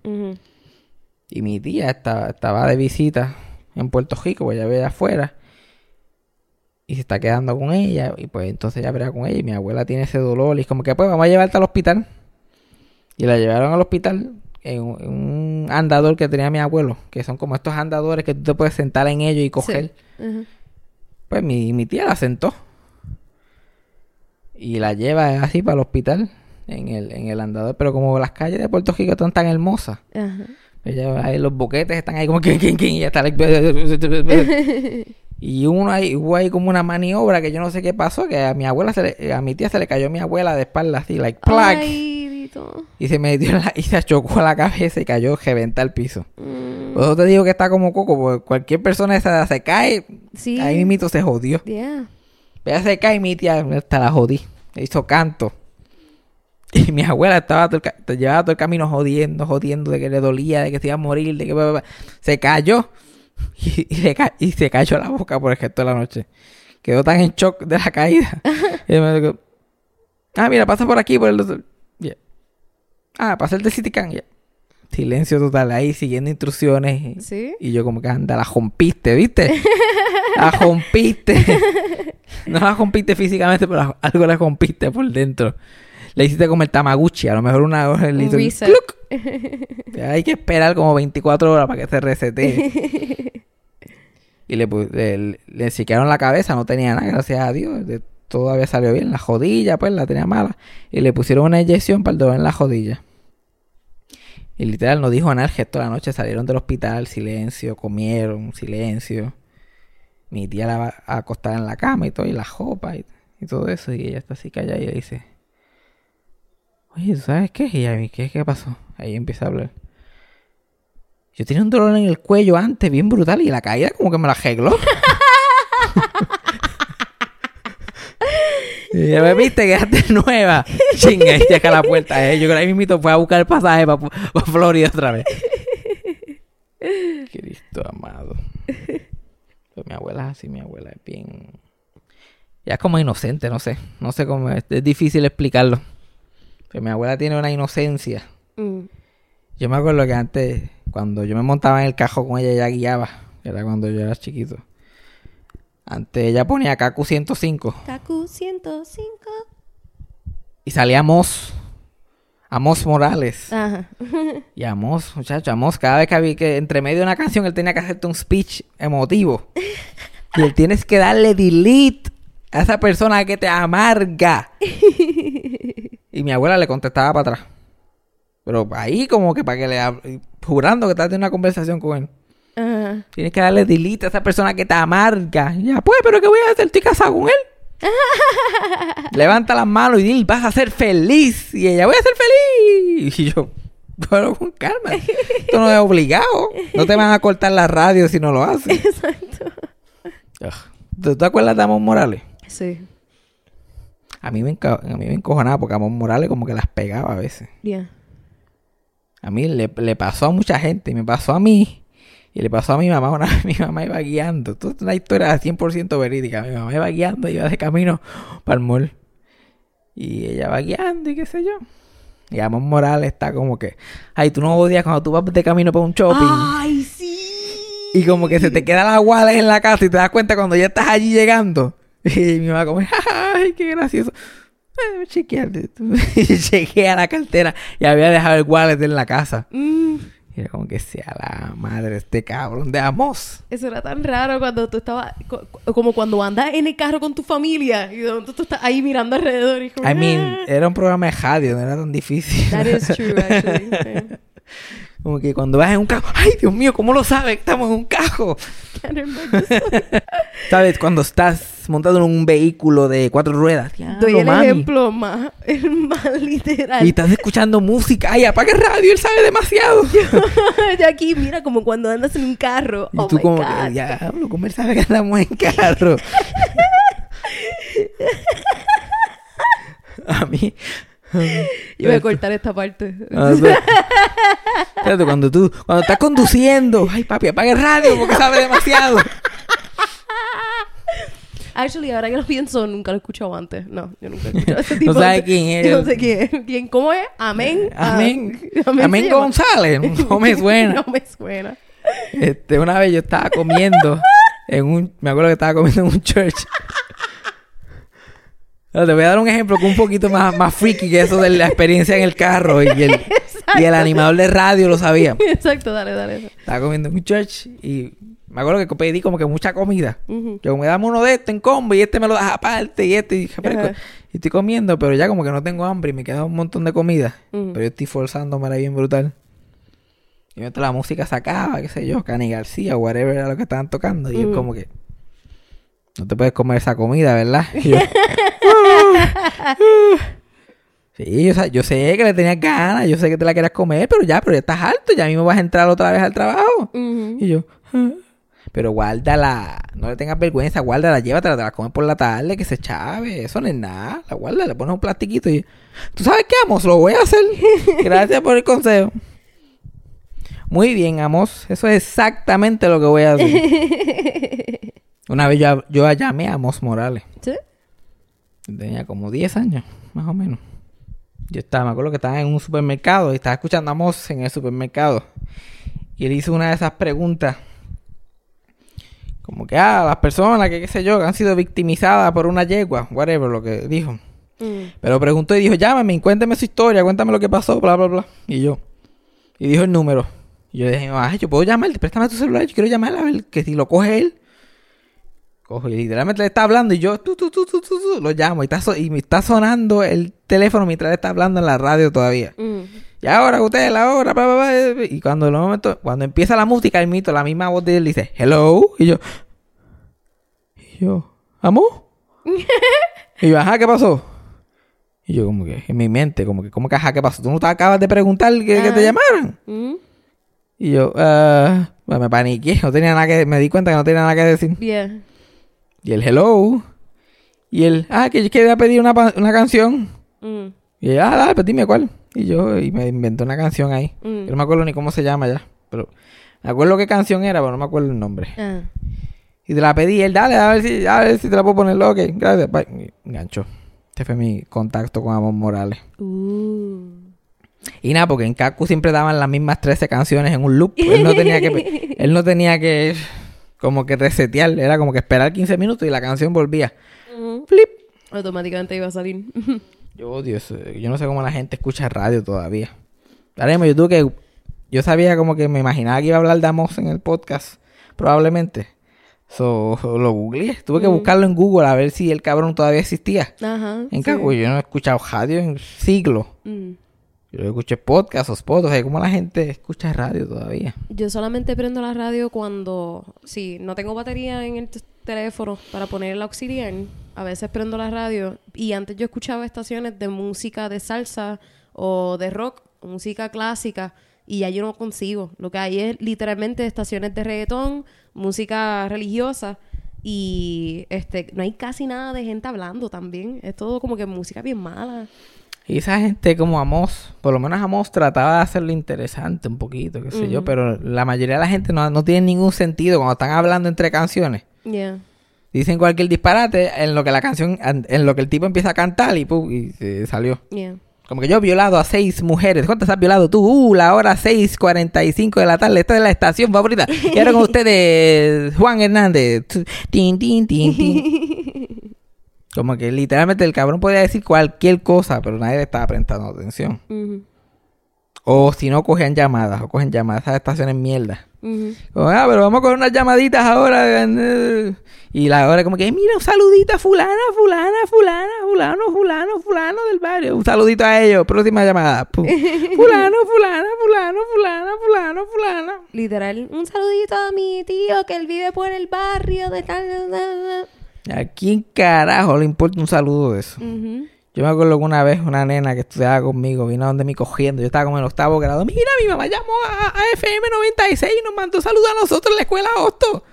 Y mi tía estaba, estaba de visita en Puerto Rico, pues ella veía afuera. Y se está quedando con ella. Y pues entonces ella verá con ella. Y mi abuela tiene ese dolor. Y es como que pues vamos a llevarte al hospital. Y la llevaron al hospital en un, andador que tenía mi abuelo. Que son como estos andadores que tú te puedes sentar en ellos y coger. Pues mi, mi tía la sentó. Y la lleva así para el hospital. En el, en el andador. Pero como las calles de Puerto Rico están tan hermosas. Ella, ahí los boquetes están ahí como que, y ella está y uno ahí, hubo ahí como una maniobra que yo no sé qué pasó, que a mi abuela se le- a mi tía se le cayó mi abuela de espalda así, like plac, y se metió en la, y se chocó a la cabeza y cayó reventa al piso. Mm, Por eso te digo que está como coco, porque cualquier persona esa se cae, sí. ahí mismito se jodió. Yeah. Se cae y mi tía hasta la jodí. hizo canto. Y mi abuela estaba todo el llevaba todo el camino jodiendo, jodiendo de que le dolía, de que se iba a morir, de que se cayó y, y le y se cayó la boca por el resto de la noche. Quedó tan en shock de la caída. Y me dijo, ah, mira, pasa por aquí, por el otro. Ya. Ah, pasa el de City Can, ya. Silencio total ahí, siguiendo instrucciones. ¿Sí? Y yo como que anda, la rompiste, ¿viste? La rompiste. No la rompiste físicamente, pero algo la rompiste por dentro. Le hiciste como el Tamaguchi, a lo mejor una hora le Un hizo un reset. cluc. Hay que esperar como 24 horas para que se resete. y le, le, le chequearon la cabeza, no tenía nada, gracias a Dios. De- todavía salió bien. La jodilla, pues la tenía mala. Y le pusieron una inyección para el dolor en la jodilla. Y literal no dijo nada el gesto de la noche. Salieron del hospital, silencio, comieron, silencio. Mi tía la va a acostar en la cama y todo, y la jopa y, y todo eso. Y ella está así callada y le dice, oye, ¿tú sabes qué? Y a mí, ¿qué, ¿qué pasó? Ahí empieza a hablar. Yo tenía un dolor en el cuello antes, bien brutal, y la caída como que me la arregló. y ya me viste, quedaste nueva. Chinga, y acá la puerta. eh. Yo creo que ahí mismo fue a buscar el pasaje para Florida otra vez. Cristo amado. Mi abuela es así, mi abuela es bien... Ya es como inocente, no sé. No sé cómo es. Es difícil explicarlo. Pero mi abuela tiene una inocencia. Mm. Yo me acuerdo que antes, cuando yo me montaba en el cajo con ella, ella guiaba. que Era cuando yo era chiquito. Antes ella ponía KQ 105 Kaku 105. y salía Amos. Amos Morales. Ajá. Y Amos, muchacho, Amos, cada vez que había que entre medio de una canción él tenía que hacerte un speech emotivo. y él tienes que darle delete a esa persona que te amarga. y mi abuela le contestaba para atrás. Pero ahí como que para que le hab- jurando que estás teniendo una conversación con él. Ajá. Tienes que darle delete a esa persona que te amarga. Y Ya, pues, pero ¿qué voy a hacer? Estoy casado con él. Levanta las manos y dile, vas a ser feliz. Y ella, voy a ser feliz. Y yo, pero con calma. Esto no es obligado. No te van a cortar la radio si no lo haces. Exacto. Ugh. ¿Tú te acuerdas de Amon Morales? Sí. A mí me, a mí me encojonaba porque Amon Morales como que las pegaba a veces. Ya. A mí le, le pasó a mucha gente, y me pasó a mí. Y le pasó a mi mamá una vez. Mi mamá iba guiando. Esto es una historia 100% verídica. Mi mamá iba guiando, iba de camino para el mall. Y ella va guiando y qué sé yo. Y Amon Morales está como que... Ay, tú no odias cuando tú vas de camino para un shopping. ¡Ay, sí! Y como que se te queda la guala en la casa y te das cuenta cuando ya estás allí llegando. Y mi mamá como, ay, qué gracioso. Eh, chequearte. Y chequea la cartera y había dejado el wallet en la casa. Mm, Y era como que sea la madre de este cabrón de Amos. eso era tan raro cuando tú estabas... co- co- como cuando andas en el carro con tu familia y de momento tú estás ahí mirando alrededor y como... I mean, "Ah". era un programa de radio, no era tan difícil. That is true, actually. Como que cuando vas en un carro, ay Dios mío, ¿cómo lo sabes? Estamos en un this. ¿Sabes? Cuando estás montado en un vehículo de cuatro ruedas. Doy el mami. ejemplo más, el más literal. Y estás escuchando música. Ay, apaga el radio, él sabe demasiado. Yo aquí, mira, como cuando andas en un carro. Y oh tú my como God. que, diablo, ¿cómo él sabe que andamos en carro? a mí... Yo voy a cortar esta parte. Ah, espera. Espérate, cuando tú, cuando estás conduciendo, ay papi, apaga el radio porque sabe demasiado. Actually, ahora que lo pienso, nunca lo he escuchado antes. No, yo nunca he escuchado ese tipo No sabe de- quién es. Yo no sé quién es. ¿Quién? ¿Cómo es? Amén. Amén. Ah, Amén se llama. González, no me suena. no me suena. Este, una vez yo estaba comiendo en un, me acuerdo que estaba comiendo en un church. Te voy a dar un ejemplo que un poquito más, más freaky que eso de la experiencia en el carro y el, y el animador de radio lo sabía. Exacto, dale, dale. Estaba comiendo en un church y me acuerdo que pedí como que mucha comida. Ujú. Yo me dame uno de estos en combo y este me lo das aparte y este y, estoy comiendo, pero ya como que no tengo hambre y me queda un montón de comida. Pero yo estoy forzándome la bien brutal. Y mientras la música se acaba, qué sé yo, Cani García o whatever era lo que estaban tocando. Y es como que no te puedes comer esa comida, ¿verdad? Y yo, Sí, yo, sa- yo sé que le tenías ganas, yo sé que te la querías comer, pero ya, pero ya estás alto, ya mismo vas a entrar otra vez al trabajo. Y yo. Pero guárdala, no le tengas vergüenza, guárdala, llévatela, te la comes por la tarde, que se chave, eso no es nada, la guarda, le pones un plastiquito y... ¿Tú sabes qué, Amos? Lo voy a hacer. Gracias por el consejo. Muy bien, Amos, eso es exactamente lo que voy a hacer. Una vez yo, yo llamé a Amos Morales. ¿Sí? Tenía como 10 años, más o menos. Yo estaba, me acuerdo que estaba en un supermercado y estaba escuchando a Moss en el supermercado. Y él hizo una de esas preguntas. Como que, ah, las personas que, qué sé yo, que han sido victimizadas por una yegua, whatever, lo que dijo. Mm. Pero preguntó y dijo, llámame, cuéntame su historia, cuéntame lo que pasó, bla, bla, bla. Y yo. Y dijo el número. Y yo dije, ay, yo puedo llamarle, préstame tu celular, yo quiero llamarle a ver que si lo coge él. Cojo y literalmente le está hablando y yo tu, tu, tu, tu, tu, tu, lo llamo y, está so- y me está sonando el teléfono mientras él está hablando en la radio todavía. Mm. Y ahora usted, la hora, bla, bla, bla, y cuando, el momento, cuando empieza la música, el mito, la misma voz de él dice, hello, y yo, y yo, ¿amo? y yo, ajá, ¿qué pasó? Y yo como que, en mi mente, como que, ¿cómo que ajá, qué pasó? ¿Tú no te acabas de preguntar que, que te Ajá. llamaran? Mm. Y yo, ah, bueno, me paniqué, no tenía nada que, me di cuenta que no tenía nada que decir. Yeah. Y el hello, y el, ah, que yo quería pedir una, una canción. Mm. Y ella, ah, dale, pues dime cuál. Y yo, y me inventé una canción ahí. Mm. Yo no me acuerdo ni cómo se llama ya. Pero me acuerdo qué canción era, pero no me acuerdo el nombre. Ah. Y te la pedí, él, dale, a ver si, a ver si te la puedo poner. Ok, gracias. Bye. Enganchó. Este fue mi contacto con Amor Morales. Uh. Y nada, porque en Kaku siempre daban las mismas 13 canciones en un loop. Él no tenía que, él no tenía que, como que resetear. Era como que esperar 15 minutos y la canción volvía. Flip. Automáticamente iba a salir. Yo odio eso. Yo no sé cómo la gente escucha radio todavía. Ahora mismo yo tuve que... Yo sabía como que me imaginaba que iba a hablar de Amos en el podcast. Probablemente. So, lo googleé. Tuve que buscarlo en Google a ver si el cabrón todavía existía. Ajá. En sí. Yo no he escuchado radio en siglos. Mm. Yo escuché podcast o spots. O sea, ¿cómo la gente escucha radio todavía? Yo solamente prendo la radio cuando, si no tengo batería en el teléfono para poner el auxiliar, a veces prendo la radio y antes yo escuchaba estaciones de música de salsa o de rock, música clásica y ya yo no consigo. Lo que hay es literalmente estaciones de reggaetón, música religiosa y este no hay casi nada de gente hablando también. Es todo como que música bien mala. Y esa gente como Amos, por lo menos Amos trataba de hacerlo interesante un poquito, qué sé yo, pero la mayoría de la gente no, no tiene ningún sentido cuando están hablando entre canciones. Yeah. Dicen cualquier disparate en lo que la canción, en lo que el tipo empieza a cantar y, pum, y se salió. Yeah. Como que yo he violado a seis mujeres. ¿Cuántas has violado tú? Uh, la hora 6.45 de la tarde. Esta es la estación favorita. Y ahora con ustedes, Juan Hernández. Tin, tin, tin, tin. Como que literalmente el cabrón podía decir cualquier cosa, pero nadie le estaba prestando atención. Ujú. O si no, cogían llamadas. O cogen llamadas. Esas estaciones mierda. Como, ah, pero vamos a coger unas llamaditas ahora. eh, Y la hora como que, mira, un saludito a fulana, fulana, fulana, fulano, fulano, fulano del barrio. Un saludito a ellos. Próxima llamada. Pum. fulano, fulana, fulano, fulana, fulano, fulana. Literal, un saludito a mi tío que él vive por el barrio de tal. tal, tal, ¿A quién carajo le importa un saludo de eso? Ujú. Yo me acuerdo que una vez una nena que estudiaba conmigo vino donde mí cogiendo. Yo estaba como en el octavo grado. Mira, mi mamá llamó a, a FM 96 y nos mandó saludos a nosotros en la escuela Hosto.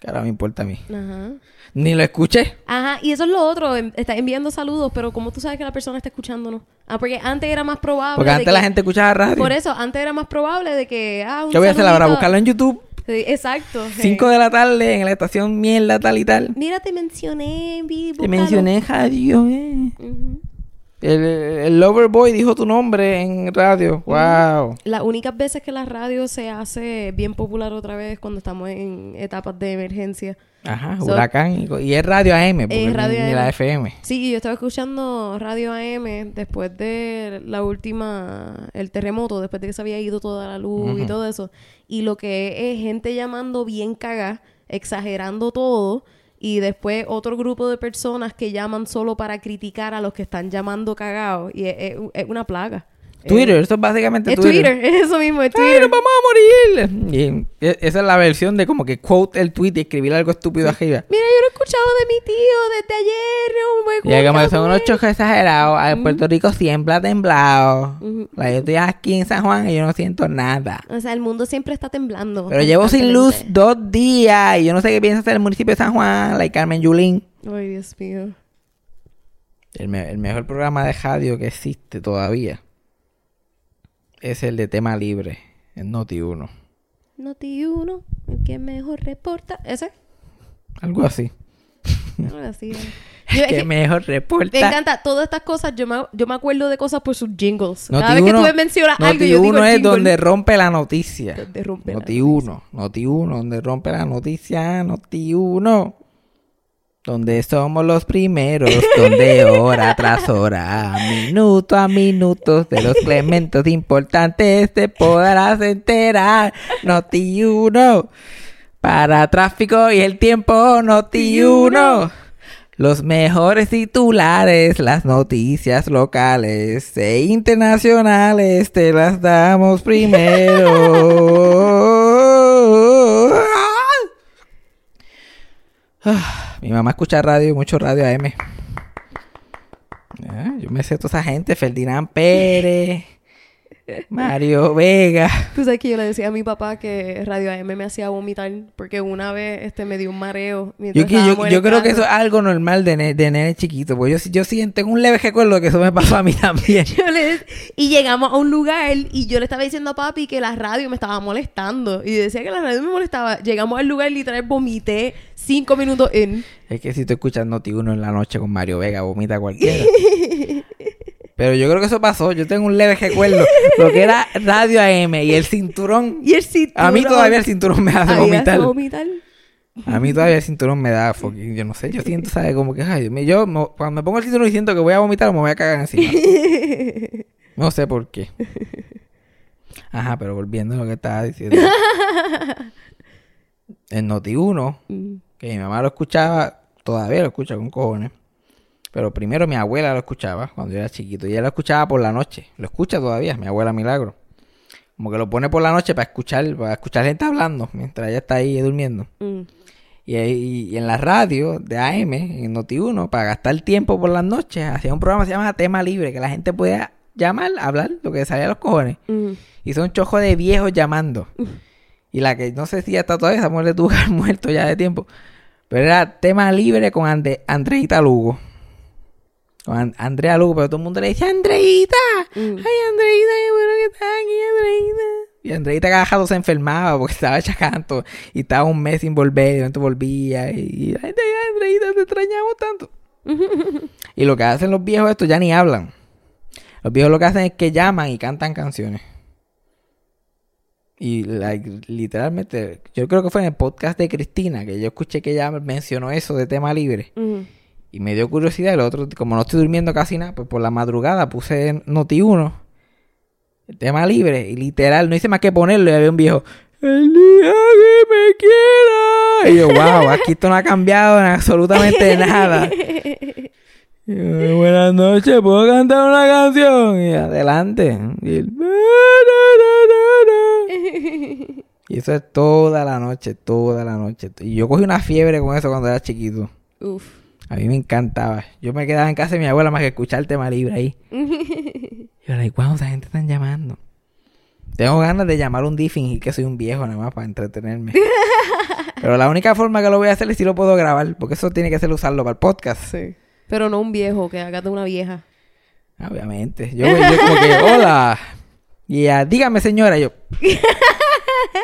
Cara, me importa a mí. Ajá. Ni lo escuché. Ajá, y eso es lo otro, em- está enviando saludos, pero ¿cómo tú sabes que la persona está escuchándonos? Ah, porque antes era más probable. Porque de antes la que- gente escuchaba radio. Por eso, antes era más probable de que. Ah, un ¿Qué voy a hacer ahora? saludito- Buscarlo en YouTube. Sí, exacto. 5 de la tarde en la estación mierda tal y tal. Mira, te mencioné, vi, Te mencioné en radio, eh. El, el Loverboy dijo tu nombre en radio. Wow. Las únicas veces que la radio se hace bien popular otra vez cuando estamos en etapas de emergencia. Ajá, So- huracán. Y, es radio AM, porque Es radio ni, ni AM. la FM. Sí, yo estaba escuchando Radio AM después de la última, el terremoto, después de que se había ido toda la luz y todo eso. Y lo que es gente llamando bien cagá, exagerando todo. Y después otro grupo de personas que llaman solo para criticar a los que están llamando cagados. Y es, es- es una plaga. Twitter, eso es básicamente Es Twitter, es eso mismo, es ¡Ay, Twitter. nos vamos a morir! Y e- esa es la versión de como que quote el tweet y escribir algo estúpido arriba. Mira, yo lo he escuchado de mi tío desde ayer. No me Y como que son unos chojos exagerados. En Puerto Rico siempre ha temblado. La- Yo estoy aquí en San Juan y yo no siento nada. O sea, el mundo siempre está temblando. Pero llevo sin luz dos días y yo no sé qué piensa hacer el municipio de San Juan, la Carmen Yulín. Ay, Dios mío. El, me- el mejor programa de radio que existe todavía es el de tema libre, en Noti 1. Noti 1, el que mejor reporta. ¿Ese? Algo así. Algo así. Yo- es que mejor reporta. me encanta todas estas cosas. Yo me, yo me acuerdo de cosas por sus jingles. Noti Cada vez que tú 1 me mencionas algo, Noti yo digo 1 es jingle. donde rompe la noticia. Donde rompe la Noti 1, Noti 1, donde rompe la noticia, Noti 1. Donde somos los primeros, donde hora tras hora, minuto a minuto, de los elementos importantes te podrás enterar. Noti 1. Para tráfico y el tiempo, Noti 1. Los mejores titulares, las noticias locales e internacionales, te las damos primero. Ah, Mi mamá escucha radio, mucho radio AM. Ah, yo me sé toda esa gente, Ferdinand Pérez, Mario Vega. Tú sabes que yo le decía a mi papá que Radio AM me hacía vomitar porque una vez este me dio un mareo. Yo, yo, yo creo que eso es algo normal de, ne- de nene chiquito. Porque yo, yo sí tengo un leve recuerdo que eso me pasó a mí también. Yo le- y llegamos a un lugar y yo le estaba diciendo a papi que la radio me estaba molestando. Y decía que la radio me molestaba. Llegamos al lugar y literal vomité cinco minutos en. Es que si tú escuchas Noti 1 en la noche con Mario Vega, vomita cualquiera. Pero yo creo que eso pasó. Yo tengo un leve recuerdo. Lo que era Radio AM y el cinturón. Y el cinturón. A mí todavía el cinturón me hace vomitar. A mí todavía el cinturón me da fucking, yo no sé, yo siento, ¿sabes? Como que, ay, yo me- cuando me pongo el cinturón y siento que voy a vomitar o me voy a cagar encima. No sé por qué. Ajá, pero volviendo a lo que estaba diciendo. En Noti 1, Mm. que mi mamá lo escuchaba, todavía lo escucha con cojones. Pero primero mi abuela lo escuchaba cuando yo era chiquito. Y ella lo escuchaba por la noche. Lo escucha todavía, mi abuela Milagro. Como que lo pone por la noche para escuchar, para escuchar gente hablando mientras ella está ahí durmiendo. Mm. Y, ahí- y en la radio de AM, en Noti1, para gastar tiempo por las noches, hacía un programa que se llama Tema Libre, que la gente podía llamar, hablar, lo que salía a los cojones. Mm. Y son chojos de viejos llamando. Y la que no sé si ya está todavía, esa mujer que haber muerto ya de tiempo. Pero era Tema Libre con Ande- Andreita Lugo. Andrea Lugo, pero todo el mundo le decía, Andreita, Mm. ay Andreita, qué bueno que estás aquí, Andreita. Y Andreita cada rato se enfermaba porque estaba hecha canto y estaba un mes sin volver, y repente volvía y, "Ay, Andreita, te extrañamos tanto. y lo que hacen los viejos estos ya ni hablan. Los viejos lo que hacen es que llaman y cantan canciones. Y like, literalmente, yo creo que fue en el podcast de Cristina que yo escuché que ella mencionó eso de tema libre. Y me dio curiosidad. Y lo otro, como no estoy durmiendo casi nada, pues por la madrugada puse Noti 1 el tema libre. Y literal, no hice más que ponerlo. Y había un viejo. El día que me quiera. Y yo, wow, aquí esto no ha cambiado en absolutamente nada. Yo, Buenas noches, ¿puedo cantar una canción? Y adelante. Y, y eso es toda la noche, toda la noche. Y yo cogí una fiebre con eso cuando era chiquito. Uf. A mí me encantaba. Yo me quedaba en casa de mi abuela más que escuchar el tema libre ahí. Y yo, like, wow, esa gente están llamando. Tengo ganas de llamar un día y que soy un viejo nada más para entretenerme. Pero la única forma que lo voy a hacer es si lo puedo grabar, porque eso tiene que ser usarlo para el podcast. Sí. Pero no un viejo, que hagas de una vieja. Obviamente. Yo, yo como que, hola. Y ella, dígame señora, yo.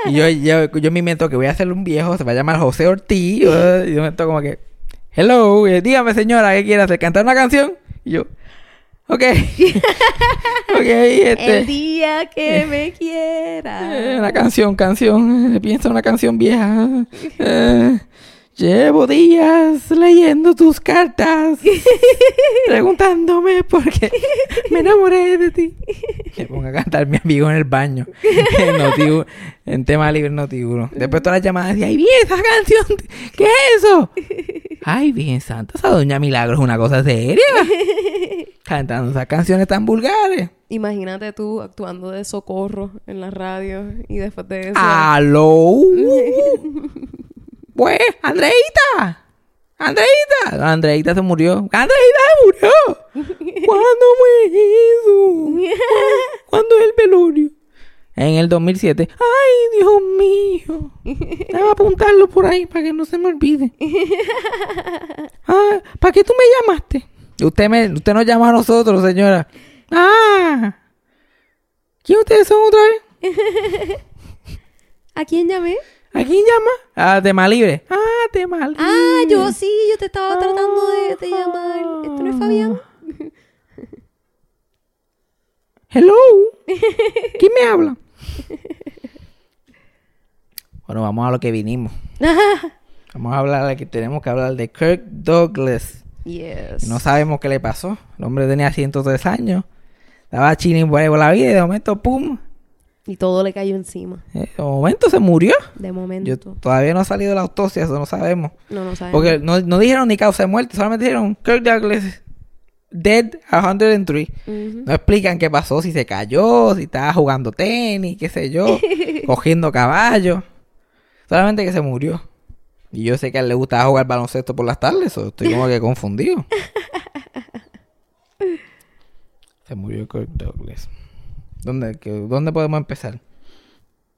Y yo, yo, yo me invento que voy a hacer un viejo, se va a llamar José Ortiz. Y yo me invento como que, hello, y, dígame señora, ¿qué quiere hacer? ¿Cantar una canción? Y yo, ok. ok, este. El día que me quiera. eh, una canción, canción. eh, Piensa una canción vieja. Eh, Llevo días leyendo tus cartas, preguntándome por qué me enamoré de ti. Me pongo a cantar mi amigo en el baño, en, en tema libre Noti1. Después todas las llamadas decían, ¡ay, bien, esa canción! ¿Qué es eso? ¡Ay, bien, santa, esa doña Milagro es una cosa seria! Cantando esas canciones tan vulgares. Imagínate tú actuando de socorro en la radio y después de eso. ¡Aló! Pues, Andreita. Andreita. Andreita se murió. Andreita se murió. ¿Cuándo fue eso? ¿Cuándo es el velorio? En el 2007. ¡Ay, Dios mío! Déjame apuntarlo por ahí para que no se me olvide. Ah, ¿para qué tú me llamaste? Usted, me, usted nos llama a nosotros, señora. ¡Ah! ¿Quién ustedes son otra vez? ¿A quién llamé? ¿A quién llama? Ah, tema libre. Ah, tema libre. Ah, yo sí, yo te estaba tratando de, de llamar. ¿Esto no es Fabián? Hello. ¿Quién me habla? bueno, vamos a lo que vinimos. Vamos a hablar de que tenemos que hablar de Kirk Douglas. yes. No sabemos qué le pasó. El hombre tenía 103 años. Estaba por ahí por la vida y de momento, pum. Y todo le cayó encima. eh, De momento se murió. De momento. Yo, todavía no ha salido la autopsia, eso no sabemos. No, no sabemos. Porque no, no dijeron ni causa de muerte, solamente dijeron Kirk Douglas dead a 103. Ujú. No explican qué pasó, si se cayó, si estaba jugando tenis, qué sé yo, cogiendo caballo. Solamente que se murió. Y yo sé que a él le gustaba jugar baloncesto por las tardes, o estoy como que confundido. se murió Kirk Douglas. ¿Dónde, que- ¿Dónde podemos empezar?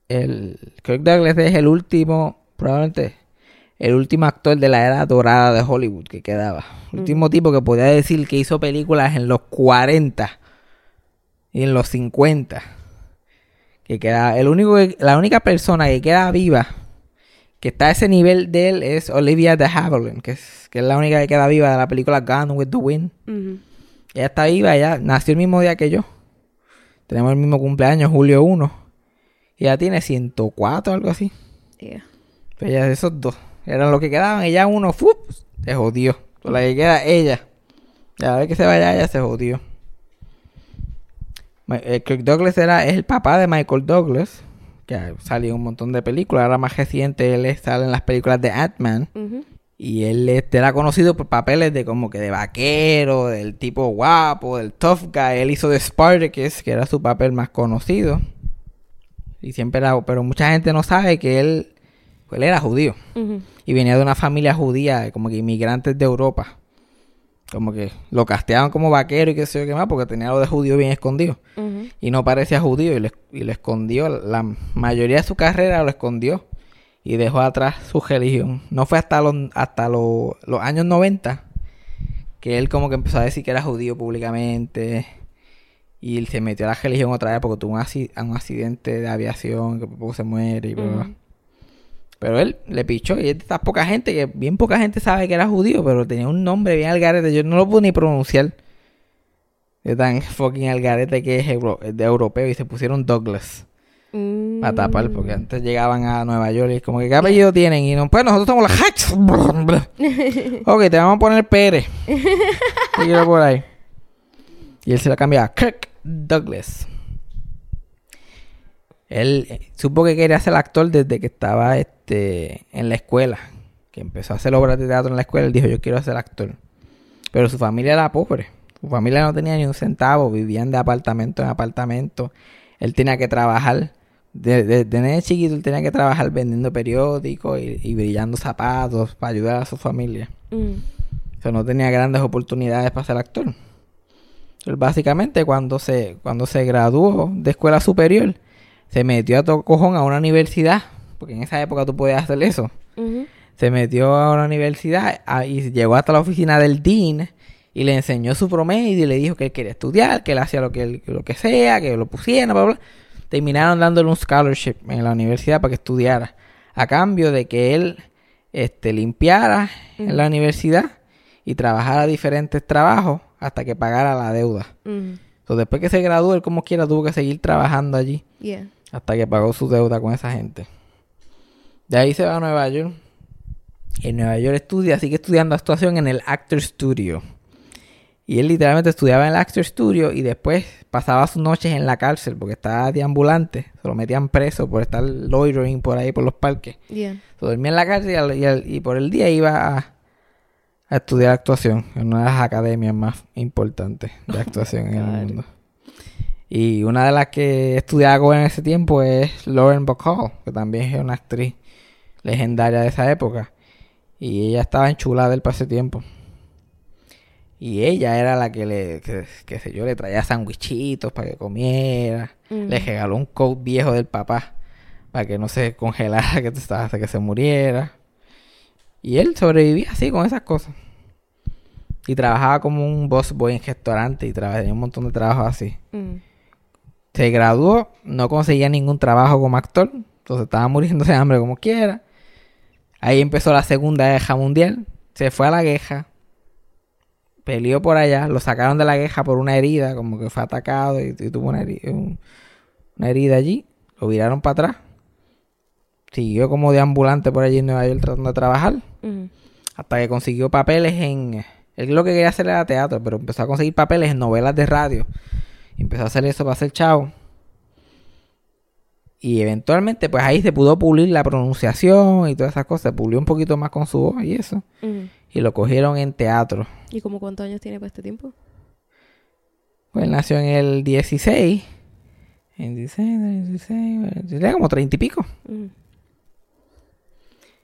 El Kirk Douglas es el último, probablemente, el último actor de la era dorada de Hollywood que quedaba. El último tipo que podía decir que hizo películas en los 40 y en los 50. Que queda, el único que- la única persona que queda viva que está a ese nivel de él es Olivia de Havilland, que es, que es la única que queda viva de la película Gone with the Wind. Ella está viva, ella nació el mismo día que yo. Tenemos el mismo cumpleaños, julio 1. Y ella tiene 104 algo así. Yeah. Pues ella, esos dos eran los que quedaban. Ella uno, ¡fup! se jodió. Con la que queda ella. Y a ver que se vaya ella, se jodió. Eh, Kirk Douglas era, es el papá de Michael Douglas. Que salió en un montón de películas. Ahora más reciente, él sale en las películas de Ant-Man. Y él este, era conocido por papeles de como que de vaquero, del tipo guapo, del tough guy. Él hizo de Spartacus, que era su papel más conocido. Y siempre era, pero mucha gente no sabe que él, él era judío. Y venía de una familia judía, como que inmigrantes de Europa. Como que lo casteaban como vaquero y qué sé yo qué más, porque tenía lo de judío bien escondido. Y no parecía judío y lo, y lo escondió. La mayoría de su carrera lo escondió. Y dejó atrás su religión. No fue hasta los, hasta los, los años 90 que él como que empezó a decir que era judío públicamente. Y él se metió a la religión otra vez porque tuvo un, un accidente de aviación, que por poco se muere y. Pero él le pichó y esta poca gente que bien poca gente sabe que era judío, pero tenía un nombre bien algarete. Yo no lo pude ni pronunciar. De tan fucking algarete que es de europeo y se pusieron Douglas Mm. para tapar porque antes llegaban a Nueva York y es como que qué apellido tienen y no pues nosotros somos los Hacks. ok, te vamos a poner Pérez. Te quiero por ahí. Y él se lo cambiaba a Kirk Douglas. Él eh, supo que quería ser actor desde que estaba este en la escuela. Que empezó a hacer obras de teatro en la escuela. Él dijo, yo quiero ser actor. Pero su familia era pobre. Su familia no tenía ni un centavo. Vivían de apartamento en apartamento. Él tenía que trabajar. De, de, de chiquito, él tenía que trabajar vendiendo periódicos y, y brillando zapatos para ayudar a su familia. Mm. O sea, no tenía grandes oportunidades para ser actor. Él básicamente cuando se, cuando se graduó de escuela superior, se metió a todo cojón a una universidad, porque en esa época tú podías hacer eso. Se metió a una universidad a- y llegó hasta la oficina del dean y le enseñó su promedio y le dijo que él quería estudiar, que él hacía lo que, él- lo que sea, que lo pusiera, bla, bla. Terminaron dándole un scholarship en la universidad para que estudiara, a cambio de que él este, limpiara en la universidad y trabajara diferentes trabajos hasta que pagara la deuda. Entonces, después que se graduó, él como quiera tuvo que seguir trabajando allí Yeah. hasta que pagó su deuda con esa gente. De ahí se va a Nueva York. En Nueva York estudia, sigue estudiando actuación en el Actor Studio. Y él literalmente estudiaba en el Actor Studio y después pasaba sus noches en la cárcel porque estaba deambulante. Se lo metían preso por estar loitering por ahí por los parques. Yeah. Se dormía en la cárcel y, al- y al- y por el día iba a, a estudiar actuación en una de las academias más importantes de actuación en el mundo. Y una de las que estudiaba en ese tiempo es Lauren Bacall, que también es una actriz legendaria de esa época. Y ella estaba enchulada del para ese tiempo. Y ella era la que le, que, sé yo, le traía sandwichitos para que comiera. Mm. Le regaló un coat viejo del papá para que no se congelara que estaba hasta que se muriera. Y él sobrevivía así con esas cosas. Y trabajaba como un boss boy en restaurante y tenía un montón de trabajos así. Mm. Se graduó, no conseguía ningún trabajo como actor, entonces estaba muriéndose de hambre como quiera. Ahí empezó la Segunda Guerra Mundial, se fue a la guerra, peleó por allá, lo sacaron de la guerra por una herida, como que fue atacado y, y tuvo una, heri- un- una herida allí, lo viraron para atrás. Siguió como deambulante por allí en Nueva York tratando de trabajar, hasta que consiguió papeles en... Él lo que quería hacer era teatro, pero empezó a conseguir papeles en novelas de radio. Y empezó a hacer eso para ser chavo. Y eventualmente, pues ahí se pudo pulir la pronunciación y todas esas cosas. Se pulió un poquito más con su voz y eso. Y lo cogieron en teatro. ¿Y como cuántos años tiene para este tiempo? Pues nació en el 16. En 16, 16, tenía como 30 y pico. Mm.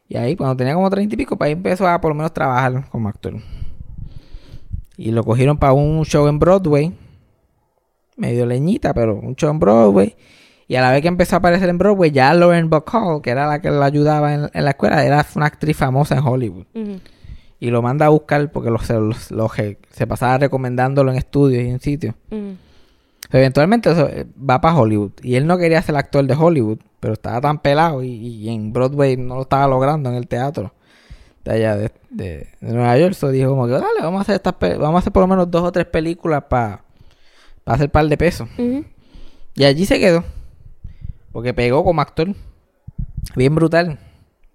Y ahí, cuando tenía como 30 y pico, pues ahí empezó a por lo menos trabajar como actor. Y lo cogieron para un show en Broadway. Medio leñita, pero un show en Broadway. Y a la vez que empezó a aparecer en Broadway, ya Lauren Bacall, que era la que lo ayudaba en, en la escuela, era una actriz famosa en Hollywood. Ujú. Y lo manda a buscar porque los- lo que- se pasaba recomendándolo en estudios y en sitios. Mm. Eventualmente eso, eh, va para Hollywood. Y él no quería ser actor de Hollywood, pero estaba tan pelado y, y en Broadway no lo estaba logrando en el teatro de allá de, de- de Nueva York. So dijo como que, dale, vamos a hacer estas vamos a hacer por lo menos dos o tres películas para hacer par de pesos. Y allí se quedó. Porque pegó como actor. Bien brutal.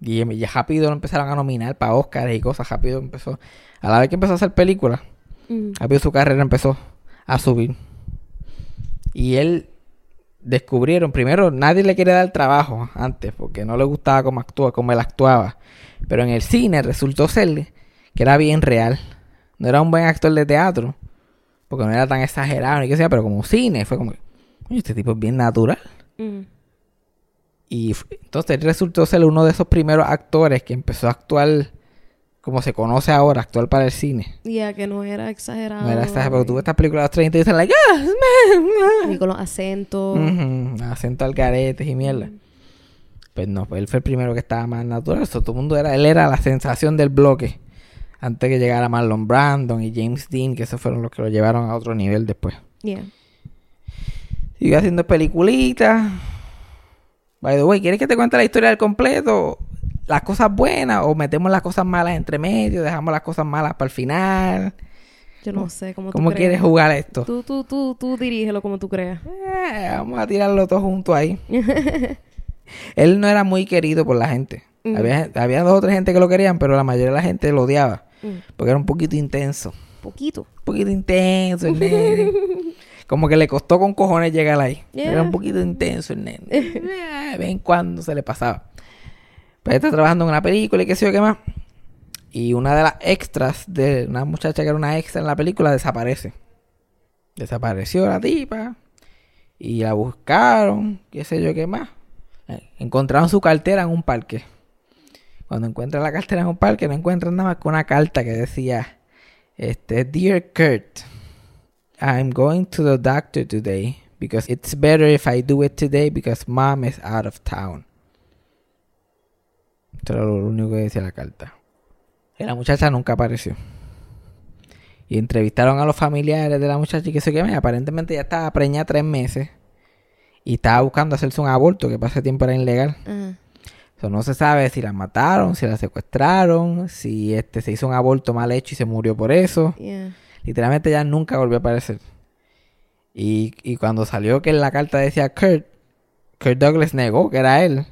Y, y rápido lo empezaron a nominar para Oscars y cosas. Rápido empezó. A la vez que empezó a hacer películas, Mm. rápido su carrera empezó a subir. Y él descubrieron, primero, nadie le quería dar trabajo antes, porque no le gustaba cómo actúa, cómo él actuaba. Pero en el cine resultó ser que era bien real. No era un buen actor de teatro, porque no era tan exagerado ni qué sea, pero como cine, fue como, "Oye, este tipo es bien natural. Mm. Y entonces él resultó ser uno de esos primeros actores que empezó a actuar como se conoce ahora, actuar para el cine. Ya que no era exagerado. No era esta, pero tú ves estas películas de los 30 y dicen, like, ah, man, Ni con los acentos. Ujú, acento al garetes y mierda. Pues no, pues él fue el primero que estaba más natural. Todo el mundo era, él era la sensación del bloque. Antes que llegara Marlon Brandon y James Dean, que esos fueron los que lo llevaron a otro nivel después. Yeah. Sigue haciendo peliculitas. By the way, ¿quieres que te cuente la historia del completo? Las cosas buenas o metemos las cosas malas entre medio, dejamos las cosas malas para el final. Yo no sé cómo tú ¿Cómo creas. quieres jugar esto? Tú, tú, tú, tú dirígelo como tú creas. Eh, vamos a tirarlo todo junto ahí. Él no era muy querido por la gente. Mm. Había, había dos o tres gente que lo querían, pero la mayoría de la gente lo odiaba. Mm. Porque era un poquito intenso. Poquito. Un poquito intenso el nene. Como que le costó con cojones llegar ahí. Yeah. Era un poquito intenso el nene. Eh, De vez en cuando se le pasaba. Pues está trabajando en una película y qué sé yo qué más. Y una de las extras de una muchacha que era una extra en la película desaparece. Desapareció la tipa. Y la buscaron, qué sé yo qué más. Eh, Encontraron su cartera en un parque. Cuando encuentran la cartera en un parque, no encuentran nada más que una carta que decía: este, Dear Kurt, I'm going to the doctor today because it's better if I do it today because mom is out of town. Esto era lo único que decía la carta. Y la muchacha nunca apareció. Y entrevistaron a los familiares de la muchacha y que se más. Aparentemente ya estaba preñada tres meses. Y estaba buscando hacerse un aborto, que ese tiempo era ilegal. So, no se sabe si la mataron, si la secuestraron, si este se hizo un aborto mal hecho y se murió por eso. Yeah. Literalmente ya nunca volvió a aparecer. Y, y cuando salió que en la carta decía Kurt, Kurt Douglas negó que era él,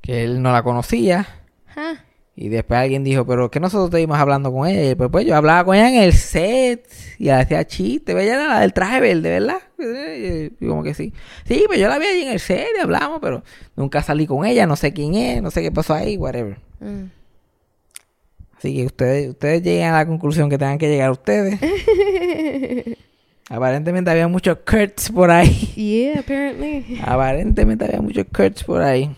que él no la conocía Ja. Y después alguien dijo, pero que nosotros estuvimos hablando con ella. Y después pues, yo hablaba con ella en el set y ella hacía chiste. Ella era la del traje verde, ¿verdad? Y como que sí. Sí, pues yo la vi ahí en el set y hablamos, pero nunca salí con ella. No sé quién es, no sé qué pasó ahí, whatever. Mm. Así que ustedes, ustedes lleguen a la conclusión que tengan que llegar ustedes. Aparentemente había muchos Kurtz por ahí. Yeah, apparently. Aparentemente había muchos Kurtz por ahí.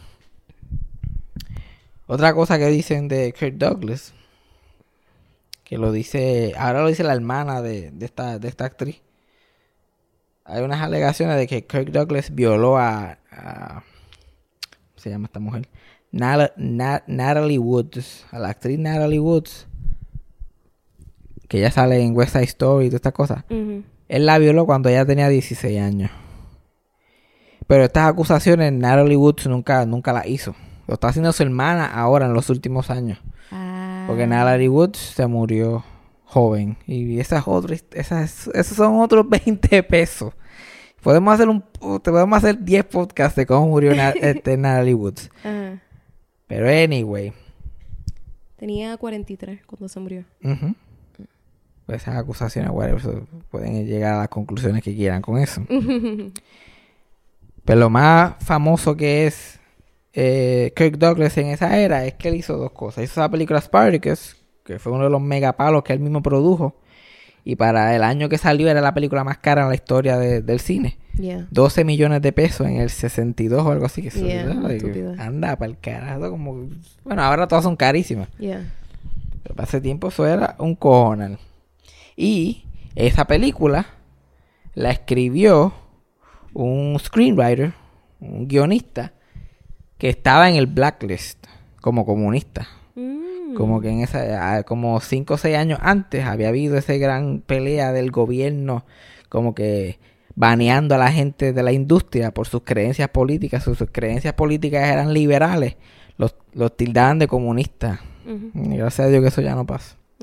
Otra cosa que dicen de Kurt Douglas, que lo dice, ahora lo dice la hermana de, de esta, de esta actriz. Hay unas alegaciones de que Kirk Douglas violó a, a- ¿cómo se llama esta mujer? Natalie Woods, a la actriz Natalie Woods, que ella sale en West Side Story y todas estas cosas. Él la violó cuando ella tenía 16 años. Pero estas acusaciones Natalie Woods nunca, nunca las hizo. Lo está haciendo su hermana ahora en los últimos años. Ah. Porque Natalie Woods se murió joven. Y esas otras, esas, esos son otros 20 pesos. Podemos hacer un podemos hacer 10 podcasts de cómo murió Na- este, Natalie Woods. Pero anyway. Tenía 43 cuando se murió. Pues esas acusaciones, whatever, pueden llegar a las conclusiones que quieran con eso. Pero lo más famoso que es eh, Kirk Douglas en esa era es que él hizo dos cosas. Hizo la película Spartacus, que fue uno de los megapalos que él mismo produjo. Y para el año que salió era la película más cara en la historia de- del cine. Yeah. 12 millones de pesos en el 62 o algo así. Que anda para el carajo. Como... Bueno, ahora todas son carísimas. Yeah. Pero ese tiempo eso era un cojonal. Y esa película la escribió un screenwriter, un guionista, que estaba en el blacklist como comunista. Mm. Como que en esa, como cinco o seis años antes había habido esa gran pelea del gobierno, como que baneando a la gente de la industria por sus creencias políticas. Sus, sus creencias políticas eran liberales, los, los tildaban de comunistas. Y gracias a Dios que eso ya no pasa.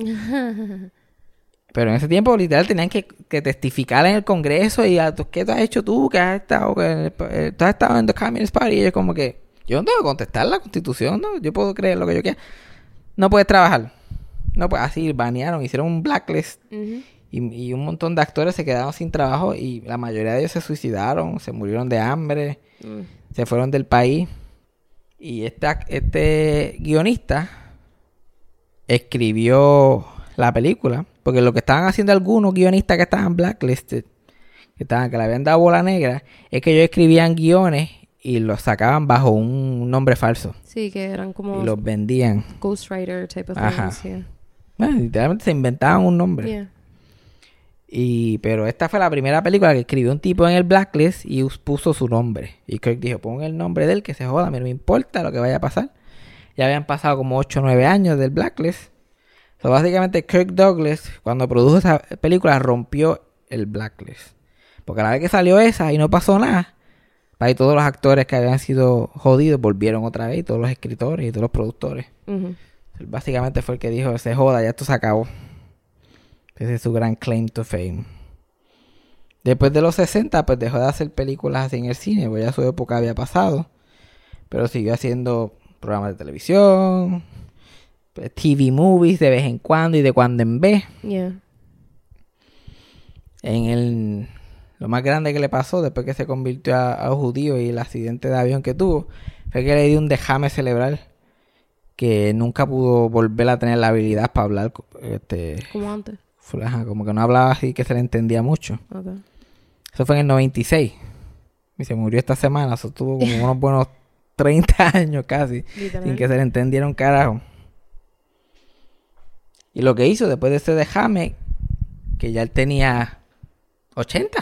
Pero en ese tiempo, literal, tenían que, que testificar en el Congreso y a tú, ¿qué tú has hecho tú? ¿Qué has estado? que- eh, ¿Tú has estado en The Communist Party? Y ellos como que, yo no tengo que contestar la Constitución, ¿no? Yo puedo creer lo que yo quiera. No puedes trabajar. No puedes, así, banearon, hicieron un blacklist. Y, y un montón de actores se quedaron sin trabajo y la mayoría de ellos se suicidaron, se murieron de hambre, Mm. se fueron del país. Y esta, este guionista escribió la película, porque lo que estaban haciendo algunos guionistas que estaban blacklisted, que estaban que le habían dado bola negra, es que ellos escribían guiones y los sacaban bajo un nombre falso Sí, que eran como y los vendían. ghostwriter type of Ajá. things. Yeah. Bueno, literalmente se inventaban un nombre. Yeah. Y, pero esta fue la primera película que escribió un tipo en el blacklist y us- puso su nombre. Y Kirk dijo, pon el nombre de él, que se joda, a mí no me importa lo que vaya a pasar. Ya habían pasado como 8 o 9 años del blacklist. So, básicamente Kirk Douglas, cuando produjo esa película, rompió el blacklist. Porque a la vez que salió esa y no pasó nada, ahí todos los actores que habían sido jodidos volvieron otra vez, y todos los escritores y todos los productores. Básicamente fue el que dijo, se joda, ya esto se acabó. Ese es su gran claim to fame. Después de los 60, pues dejó de hacer películas así en el cine, pues ya su época había pasado. Pero siguió haciendo programas de televisión, pues, TV movies de vez en cuando y de cuando en vez. Yeah. En el, lo más grande que le pasó después que se convirtió a, a judío y el accidente de avión que tuvo, fue que le dio un dejame cerebral que nunca pudo volver a tener la habilidad para hablar. Este, Como antes. Ajá, como que no hablaba así que se le entendía mucho. Okay. Eso fue en el 96. Y se murió esta semana. Eso tuvo como unos buenos 30 años casi. Sin que se le entendiera un carajo. Y lo que hizo después de ese dejame, que ya él tenía 80.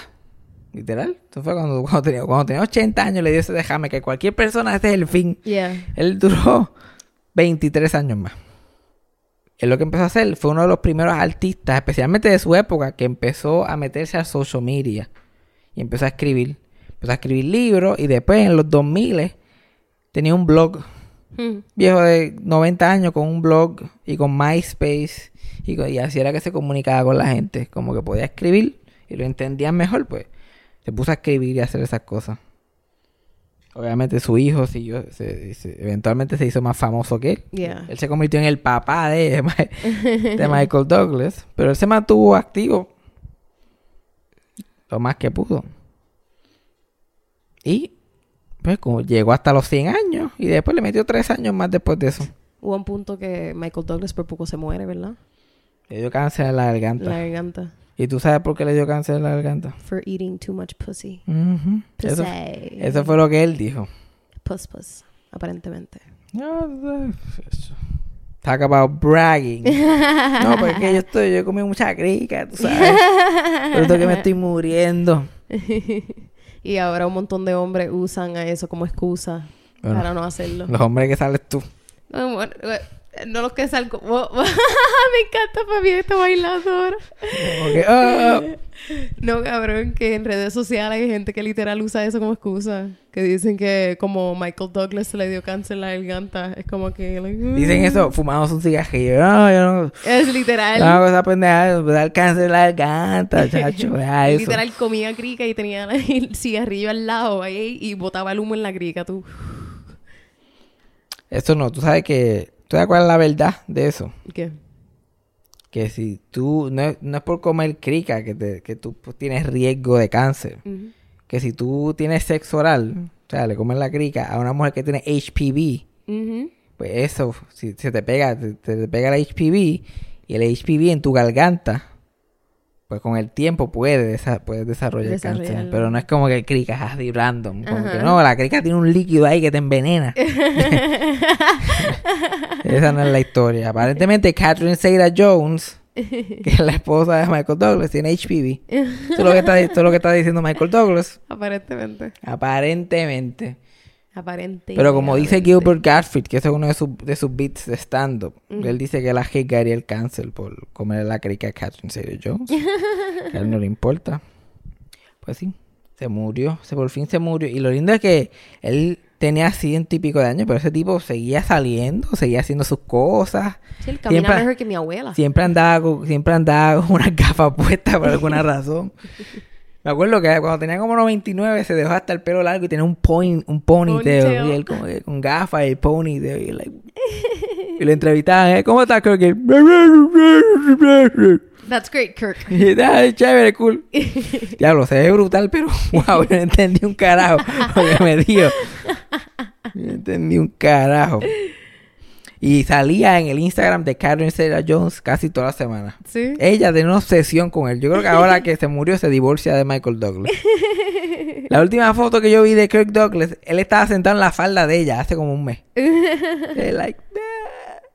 Literal. Eso fue cuando, cuando, tenía, cuando tenía 80 años le dio ese dejame, que cualquier persona ese es el fin. Yeah. Él duró 23 años más. Él lo que empezó a hacer fue uno de los primeros artistas, especialmente de su época, que empezó a meterse a social media. Y empezó a escribir. Empezó a escribir libros y después en los 2000 tenía un blog Hmm. viejo de 90 años con un blog y con MySpace y, y así era que se comunicaba con la gente. Como que podía escribir y lo entendían mejor, pues se puso a escribir y a hacer esas cosas. Obviamente su hijo siguió, se- se- eventualmente se hizo más famoso que él. Yeah. Él se convirtió en el papá de, de Michael Douglas, pero él se mantuvo activo lo más que pudo. Y pues como llegó hasta los 100 años y después le metió 3 años más después de eso. Hubo un punto que Michael Douglas por poco se muere, ¿verdad? Le dio cáncer en la garganta. La garganta. ¿Y tú sabes por qué le dio cáncer en la garganta? For eating too much pussy. Eso, Pussy. eso fue lo que él dijo. Puss puss. Aparentemente. No, eso. Talk about bragging. No, porque yo estoy, yo he comido mucha crica, tú sabes. Por eso que me estoy muriendo. y ahora un montón de hombres usan a eso como excusa Bueno. para no hacerlo. Los hombres que sales tú. No, los que salgo. Oh, Me encanta Fabi está bailando ahora. Oh, oh. No, cabrón, que en redes sociales hay gente que literal usa eso como excusa. Que dicen que como Michael Douglas se le dio cáncer la garganta. Es como que... like, Dicen mm. eso, fumamos un cigarrillo. No, yo no. Es literal. No esa pendeja, me da el cáncer la garganta, chacho. eso. Literal comía crica y tenía el cigarrillo al lado ahí y botaba el humo en la crica, tú. Eso no, tú sabes que. ¿Tú sabes cuál es la verdad de eso? ¿Qué? Que si tú. No es, no es por comer crica que, te- que tú pues, tienes riesgo de cáncer. Que si tú tienes sexo oral, o sea, le comes la crica a una mujer que tiene HPV, Ujú. pues eso, si se te pega, te, te pega el HPV y el HPV en tu garganta, pues con el tiempo puede desa- puedes desarrollar cáncer. Desarrollarlo. Pero no es como que crica es así random. Como que no, la crica tiene un líquido ahí que te envenena. Esa no es la historia. Aparentemente Catherine Zeta Jones, que es la esposa de Michael Douglas, tiene HPV. Eso es lo que está, esto es lo que está diciendo Michael Douglas. Aparentemente. Aparentemente. Pero como dice Gilbert Gottfried, que ese es uno de sus, de sus beats de stand-up, él dice que él arriesgaría el cáncer por comer la crica de Catherine Zeta Jones. a él no le importa. Pues sí, se murió, se por fin se murió. Y lo lindo es que él tenía ciento y pico de años, pero ese tipo seguía saliendo, seguía haciendo sus cosas. Sí, él camina Siempre- mejor que mi abuela. Siempre andaba con, siempre andaba con unas gafas puestas por alguna razón. Me acuerdo que cuando tenía como 99 se dejó hasta el pelo largo y tenía un point, un ponytail. Ponytail. Y él como que con gafas y el ponytail. Y, like- y lo entrevistaban, ¿eh? ¿cómo estás, Kirk? That's great, Kirk. "Ah, chévere, cool. Diablo, se ve brutal, pero wow, yo no entendí un carajo lo que me dio. Yo no entendí un carajo. Y salía en el Instagram de Catherine Zeta Jones casi toda la semana. Sí. Ella tenía una obsesión con él. Yo creo que ahora que se murió se divorcia de Michael Douglas. La última foto que yo vi de Kirk Douglas, él estaba sentado en la falda de ella hace como un mes. Like.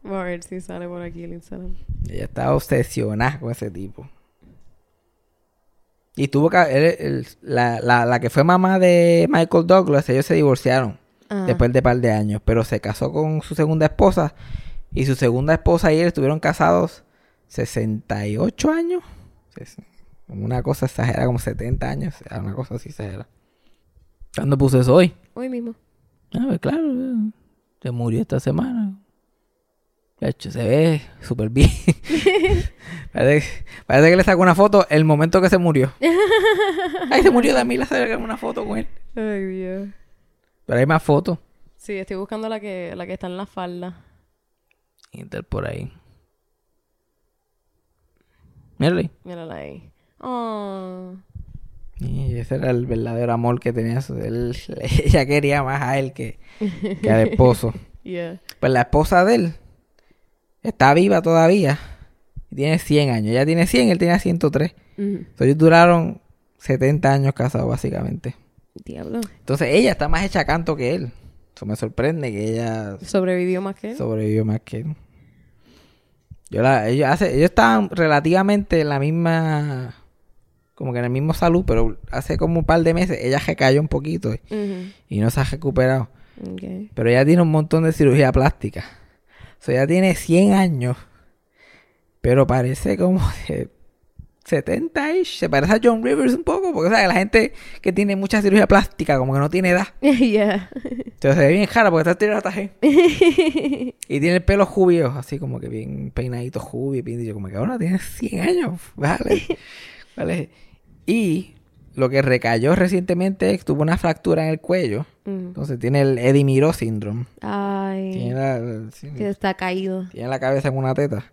Vamos a ver si sale por aquí el Instagram. Ella estaba obsesionada con ese tipo. Y tuvo que... él- él- la, la, la que fue mamá de Michael Douglas, ellos se divorciaron Ah. después de par de años. Pero se casó con su segunda esposa. Y su segunda esposa y él estuvieron casados 68 años. Una cosa exagera, como 70 años. Una cosa así exagera. ¿Cuándo puse eso hoy? Hoy mismo. Ah, pues claro. eh, Se murió esta semana. De hecho, se ve súper bien. parece, parece que le sacó una foto el momento que se murió. Ay, se murió mí, le saqué una foto con él. Ay, Dios. Pero hay más fotos. Sí, estoy buscando la que, la que está en la falda. Inter por ahí. Mírale. Mírala ahí. Oh. Y ese era el verdadero amor que tenía. él- ella quería más a él que, que al esposo. Yeah. Pues la esposa de él está viva todavía. Y tiene 100 años. Ella tiene 100, él tenía 103. Ujú. Entonces, ellos duraron 70 años casados, básicamente. Diablo. Entonces, ella está más hecha canto que él. Eso me sorprende que ella ¿Sobrevivió más que él? sobrevivió más que él. Yo la, ellos, hace, ellos estaban relativamente en la misma. Como que en el mismo salud, pero hace como un par de meses ella se cayó un poquito y, no se ha recuperado. Pero ella tiene un montón de cirugía plástica. O sea, ella tiene 100 años. Pero parece como de 70 ish. Se parece a John Rivers un poco. Porque, sea, la gente que tiene mucha cirugía plástica, como que no tiene edad. yeah. Entonces se ve bien cara porque está tirando taje. y tiene el pelo jubio, así como que bien peinadito jubio. Bien, yo como que ahora tiene 100 años. Vale. vale. Y lo que recayó recientemente es que tuvo una fractura en el cuello. Mm. Entonces tiene el Eddie Miró síndrome. Ay, Tiene la, está caído. tiene la cabeza en una teta.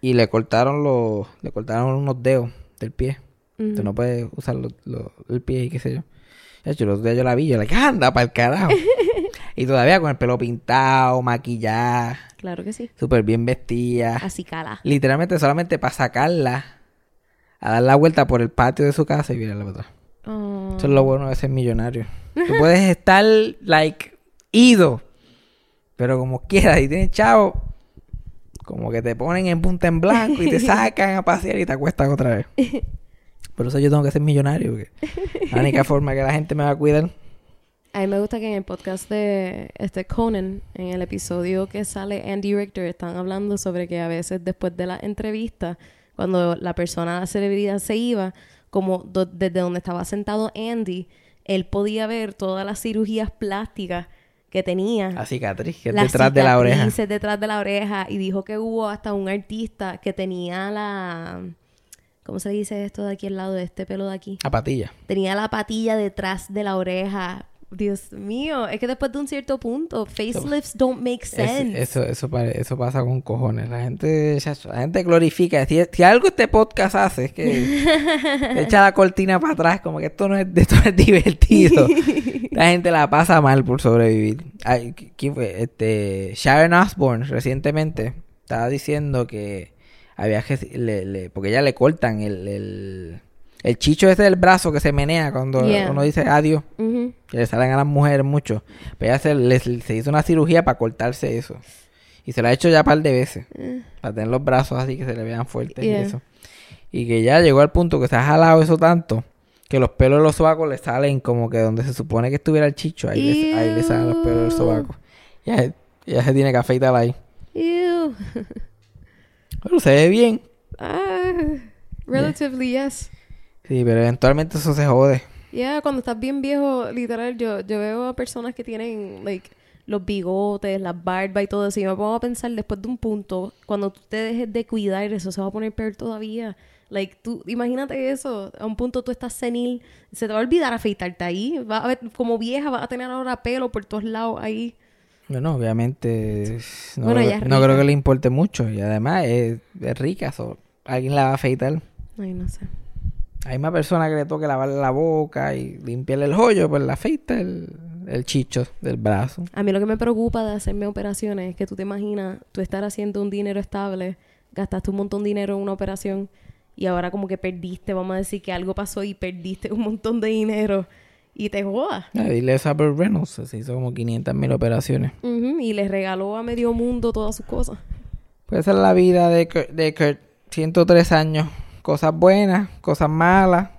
Y le cortaron los, le cortaron unos dedos del pie. Tú no puedes usar lo- lo- el pie y qué sé yo. De hecho, los días yo la vi, yo la anda para el carajo. y todavía con el pelo pintado, maquillada, Claro que sí. súper bien vestida. Así cala. Literalmente solamente para sacarla a dar la vuelta por el patio de su casa y virarla para atrás. Oh. Eso es lo bueno de ser millonario. Tú puedes estar, like, ido. Pero como quieras, y tienes chavo, como que te ponen en punta en blanco y te sacan a pasear y te acuestan otra vez. Por eso yo tengo que ser millonario. Porque la única forma que la gente me va a cuidar. A mí me gusta que en el podcast de este Conan, en el episodio que sale Andy Richter, están hablando sobre que a veces después de la entrevista, cuando la persona, la celebridad se iba, como do- desde donde estaba sentado Andy, él podía ver todas las cirugías plásticas que tenía. La cicatriz que es detrás de la oreja. detrás de la oreja y dijo que hubo hasta un artista que tenía la ¿cómo se dice esto de aquí al lado de este pelo de aquí? La patilla. Tenía la patilla detrás de la oreja. Dios mío, es que después de un cierto punto, facelifts don't make sense. eso, eso, eso pasa con cojones. La gente, la gente glorifica. Si, si algo este podcast hace es que echa la cortina para atrás, como que esto no es, esto no es divertido. la gente la pasa mal por sobrevivir. Ay, ¿Quién fue? Este, Sharon Osbourne recientemente estaba diciendo que había que le, le- porque ya le cortan el, el, el chicho ese del brazo que se menea cuando Yeah. uno dice adiós. Ujú. Que le salen a las mujeres mucho. Pero ella se, le- se hizo una cirugía para cortarse eso. Y se lo ha hecho ya un par de veces. Para tener los brazos así que se le vean fuertes y eso. Y que ya llegó al punto que se ha jalado eso tanto que los pelos de los sobacos le salen como que donde se supone que estuviera el chicho. Ahí, le, ahí le salen los pelos del sobaco. Ya, ya se tiene que afeitar ahí. Ew. Pero se ve bien. Ah, relatively, yes. Sí, pero eventualmente eso se jode. Yeah, cuando estás bien viejo, literal, yo, yo veo a personas que tienen, like, los bigotes, las barbas y todo eso. Y me pongo a pensar, después de un punto, cuando tú te dejes de cuidar, eso se va a poner peor todavía. Like, tú, imagínate eso. A un punto tú estás senil, se te va a olvidar afeitarte ahí. Va a ver, como vieja, vas a tener ahora pelo por todos lados ahí. Bueno, obviamente no, Bueno, creo que le importe mucho. Y además es, es rica. so, alguien la va a afeitar. Ay, no sé. Hay más personas que le toque lavarle la boca y limpiarle el hoyo, pues la afeita el, el chicho del brazo. A mí lo que me preocupa de hacerme operaciones es que tú te imaginas, tú estar haciendo un dinero estable, gastaste un montón de dinero en una operación y ahora como que perdiste, vamos a decir que algo pasó y perdiste un montón de dinero y te jodas. Ah, a Burt Reynolds, se hizo como 500 mil operaciones. Ujú, Y le regaló a medio mundo todas sus cosas. Pues esa es la vida de Kurt, de Kurt. 103 años. Cosas buenas, cosas malas.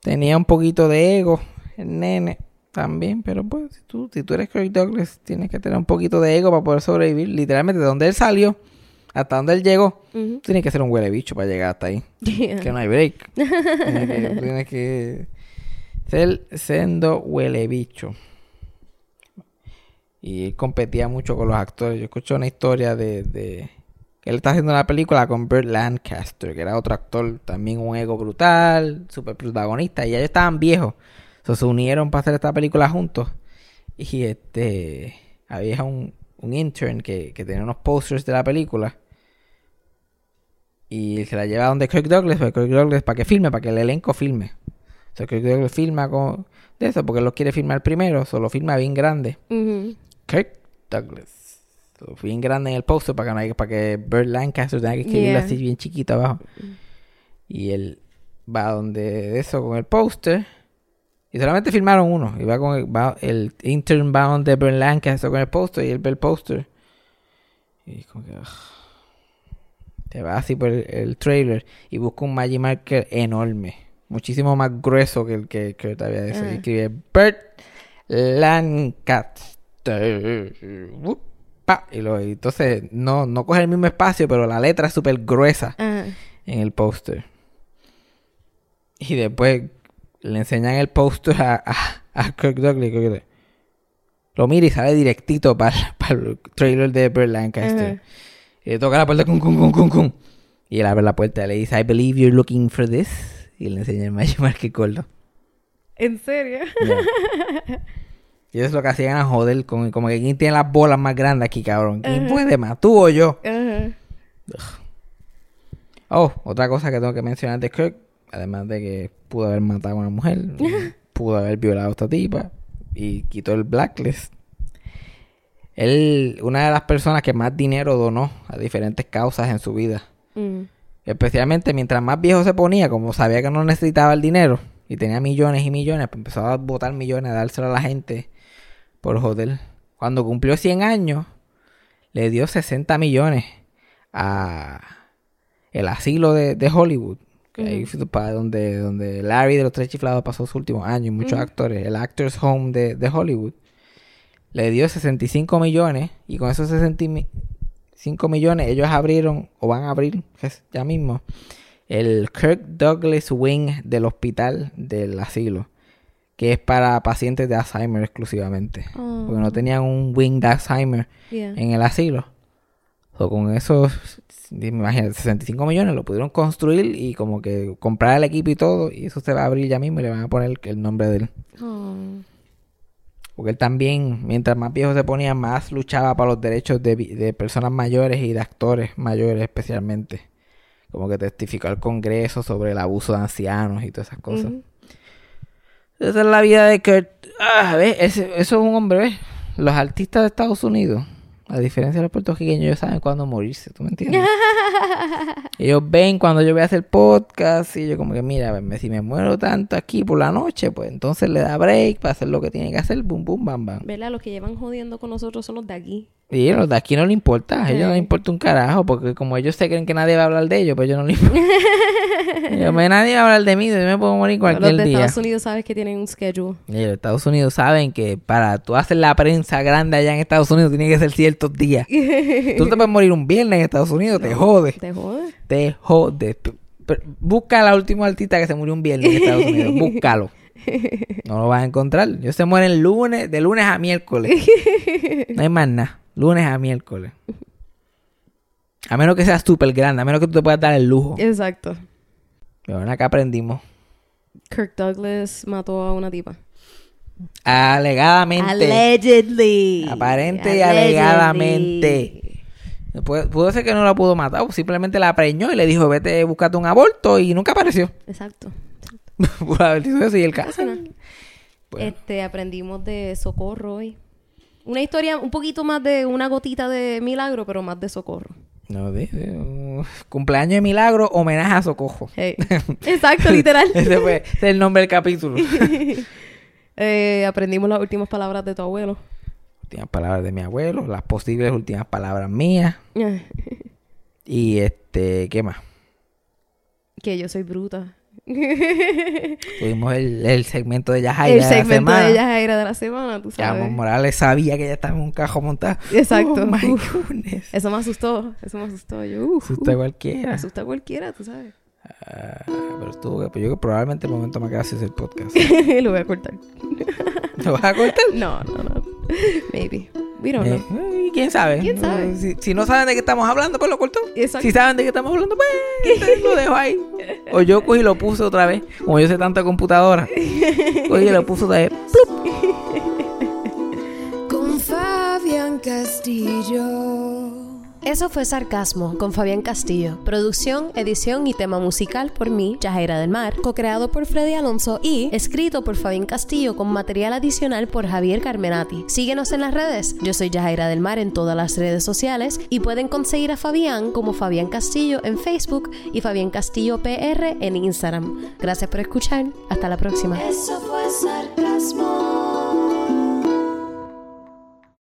Tenía un poquito de ego, el nene también, pero pues si tú, si tú eres Kirk Douglas, tienes que tener un poquito de ego para poder sobrevivir. Literalmente, de donde él salió hasta donde él llegó, tienes que ser un huele bicho para llegar hasta ahí. Yeah. Que no hay break. tienes, que, tienes que ser sendo huele bicho. Y él competía mucho con los actores. Yo escuché una historia de, él está haciendo una película con Burt Lancaster, que era otro actor, también un ego brutal, super protagonista, y ellos estaban viejos. So, se unieron para hacer esta película juntos. Y este había un, un intern que, que tenía unos posters de la película. Y se la lleva donde Kirk Douglas, para Kirk Douglas para que filme, para que el elenco filme. O sea, Kirk Douglas filma con de eso, porque él lo quiere filmar primero, solo filma bien grande. Ujú. Kirk Douglas. So, bien grande en el póster para que, no haya- para que Burt Lancaster tenga que escribirlo Yeah. así bien chiquito abajo. Y él va donde eso con el póster. Y solamente filmaron uno. Y va con el, va el intern va donde Burt Lancaster con el póster y él ve el póster. Y como que... ugh. Te va así por el, el trailer y busca un Magic Marker enorme. Muchísimo más grueso que el que, que había de eso. Y Ah. escribe Burt Lancaster. Pa. Y, lo, y entonces no, no coge el mismo espacio, pero la letra es súper gruesa Ajá. en el póster. Y después le enseñan el póster a, a, a Kirk Douglas. Kirk Lo mira y sale directito para el trailer de Burt Lancaster. Ajá. Y le toca la puerta, cum, cum, cum, cum. Y él abre la puerta y le dice, I believe you're looking for this. y le enseñé el Magic Market gordo. ¿En serio? Y eso es lo que hacían a joder, con, como que quién tiene las bolas más grandes aquí, cabrón. ¿Quién puede más, tú o yo? Ajá. Oh, otra cosa que tengo que mencionar de Kirk, además de que pudo haber matado a una mujer, pudo haber violado a esta tipa y quitó el blacklist. Él, una de las personas que más dinero donó a diferentes causas en su vida. Mm. Especialmente mientras más viejo se ponía, como sabía que no necesitaba el dinero y tenía millones y millones, pues empezó a botar millones, a dárselo a la gente por joder. Cuando cumplió 100 años, le dio 60 millones a el asilo de, de Hollywood. Que ahí fue para donde, donde Larry de los Tres Chiflados pasó sus últimos años y muchos actores. El Actors Home de, de Hollywood. Le dio 65 millones y con esos 65 millones ellos abrieron o van a abrir ya mismo el Kirk Douglas Wing del hospital del asilo que es para pacientes de Alzheimer exclusivamente Oh. porque no tenían un wing de Alzheimer Yeah. en el asilo o con esos imagínate 65 millones lo pudieron construir y como que comprar el equipo y todo y eso se va a abrir ya mismo y le van a poner el nombre de él Oh. porque él también, mientras más viejo se ponía, más luchaba para los derechos de, personas mayores y de actores mayores especialmente. Como que testificó al Congreso sobre el abuso de ancianos y todas esas cosas. Esa es la vida de Kurt. Ah, ¿ves? Ese- eso es un hombre, ¿ves? Los artistas de Estados Unidos, a diferencia de los puertorriqueños, ellos saben cuándo morirse, ¿tú me entiendes? ellos ven cuando yo voy a hacer podcast y yo como que, mira, si me muero tanto aquí por la noche, pues entonces le da break para hacer lo que tiene que hacer, boom, boom, bam, bam. ¿Verdad? Los que llevan jodiendo con nosotros son los de aquí. Y a los de aquí no le importa, a ellos no les importa un carajo, porque como ellos se creen que nadie va a hablar de ellos, pues ellos no les importa. Ellos, "Me- nadie va a hablar de mí, yo me puedo morir los cualquier de día. Estados Unidos sabes que tienen un schedule. Y los de Estados Unidos saben que para tú hacer la prensa grande allá en Estados Unidos tiene que ser ciertos días. tú te puedes morir un viernes en Estados Unidos, te jode, ¿Te jode? te jode. P- p- Busca la última artista que se murió un viernes en Estados Unidos, búscalo. No lo vas a encontrar. Ellos se mueren lunes, de lunes a miércoles. No hay más nada. Lunes a miércoles. A menos que sea súper grande, a menos que tú te puedas dar el lujo. Exacto. Pero bueno, acá aprendimos. Kirk Douglas mató a una tipa. Alegadamente. Allegedly. Aparente y alegadamente. Pudo ser que no la pudo matar, simplemente la preñó y le dijo, vete, búscate un aborto y nunca apareció. Exacto. Pudo haber sido eso y el caso. Bueno. Este, aprendimos de socorro hoy. Una historia un poquito más de una gotita de milagro, pero más de socorro. No, de- de- uh, cumpleaños de milagro, homenaje a Socojo. Hey. Exacto, literal. Ese fue ese es el nombre del capítulo. Eh, aprendimos las últimas palabras de tu abuelo. últimas palabras de mi abuelo, las posibles últimas palabras mías. Y este, ¿qué más? que yo soy bruta. Tuvimos el, el segmento de Yajaira El de la segmento semana. de Yajaira de la semana, tú Que sabes. Morales sabía que ella estaba en un cajo montado. Exacto. Oh my Uf. goodness. Eso me asustó. Eso me asustó. Yo, Asusta a cualquiera. Me asusta a cualquiera, tú sabes. Ah, pero estuvo, pues yo que probablemente el momento más gracioso es el podcast. Lo voy a cortar. ¿Lo vas a cortar? No, no, no. Maybe. We don't Eh, know. eh, ¿Quién sabe? ¿Quién sabe? Si, si no saben de qué estamos hablando, pues lo cortó. Exacto. Si saben de qué estamos hablando, pues lo dejo ahí. O yo cogí y lo puse otra vez. Como yo sé tanta computadora. Cogí y lo puse otra vez. Con Fabián Castillo. Eso fue Sarcasmo con Fabián Castillo. Producción, edición y tema musical por mí, Yajaira del Mar. Co-creado por Freddy Alonso y escrito por Fabián Castillo con material adicional por Javier Carmenati. Síguenos en las redes. Yo soy Yajaira del Mar en todas las redes sociales y pueden conseguir a Fabián como Fabián Castillo en Facebook y Fabián Castillo PR en Instagram. Gracias por escuchar. Hasta la próxima. Eso fue sarcasmo.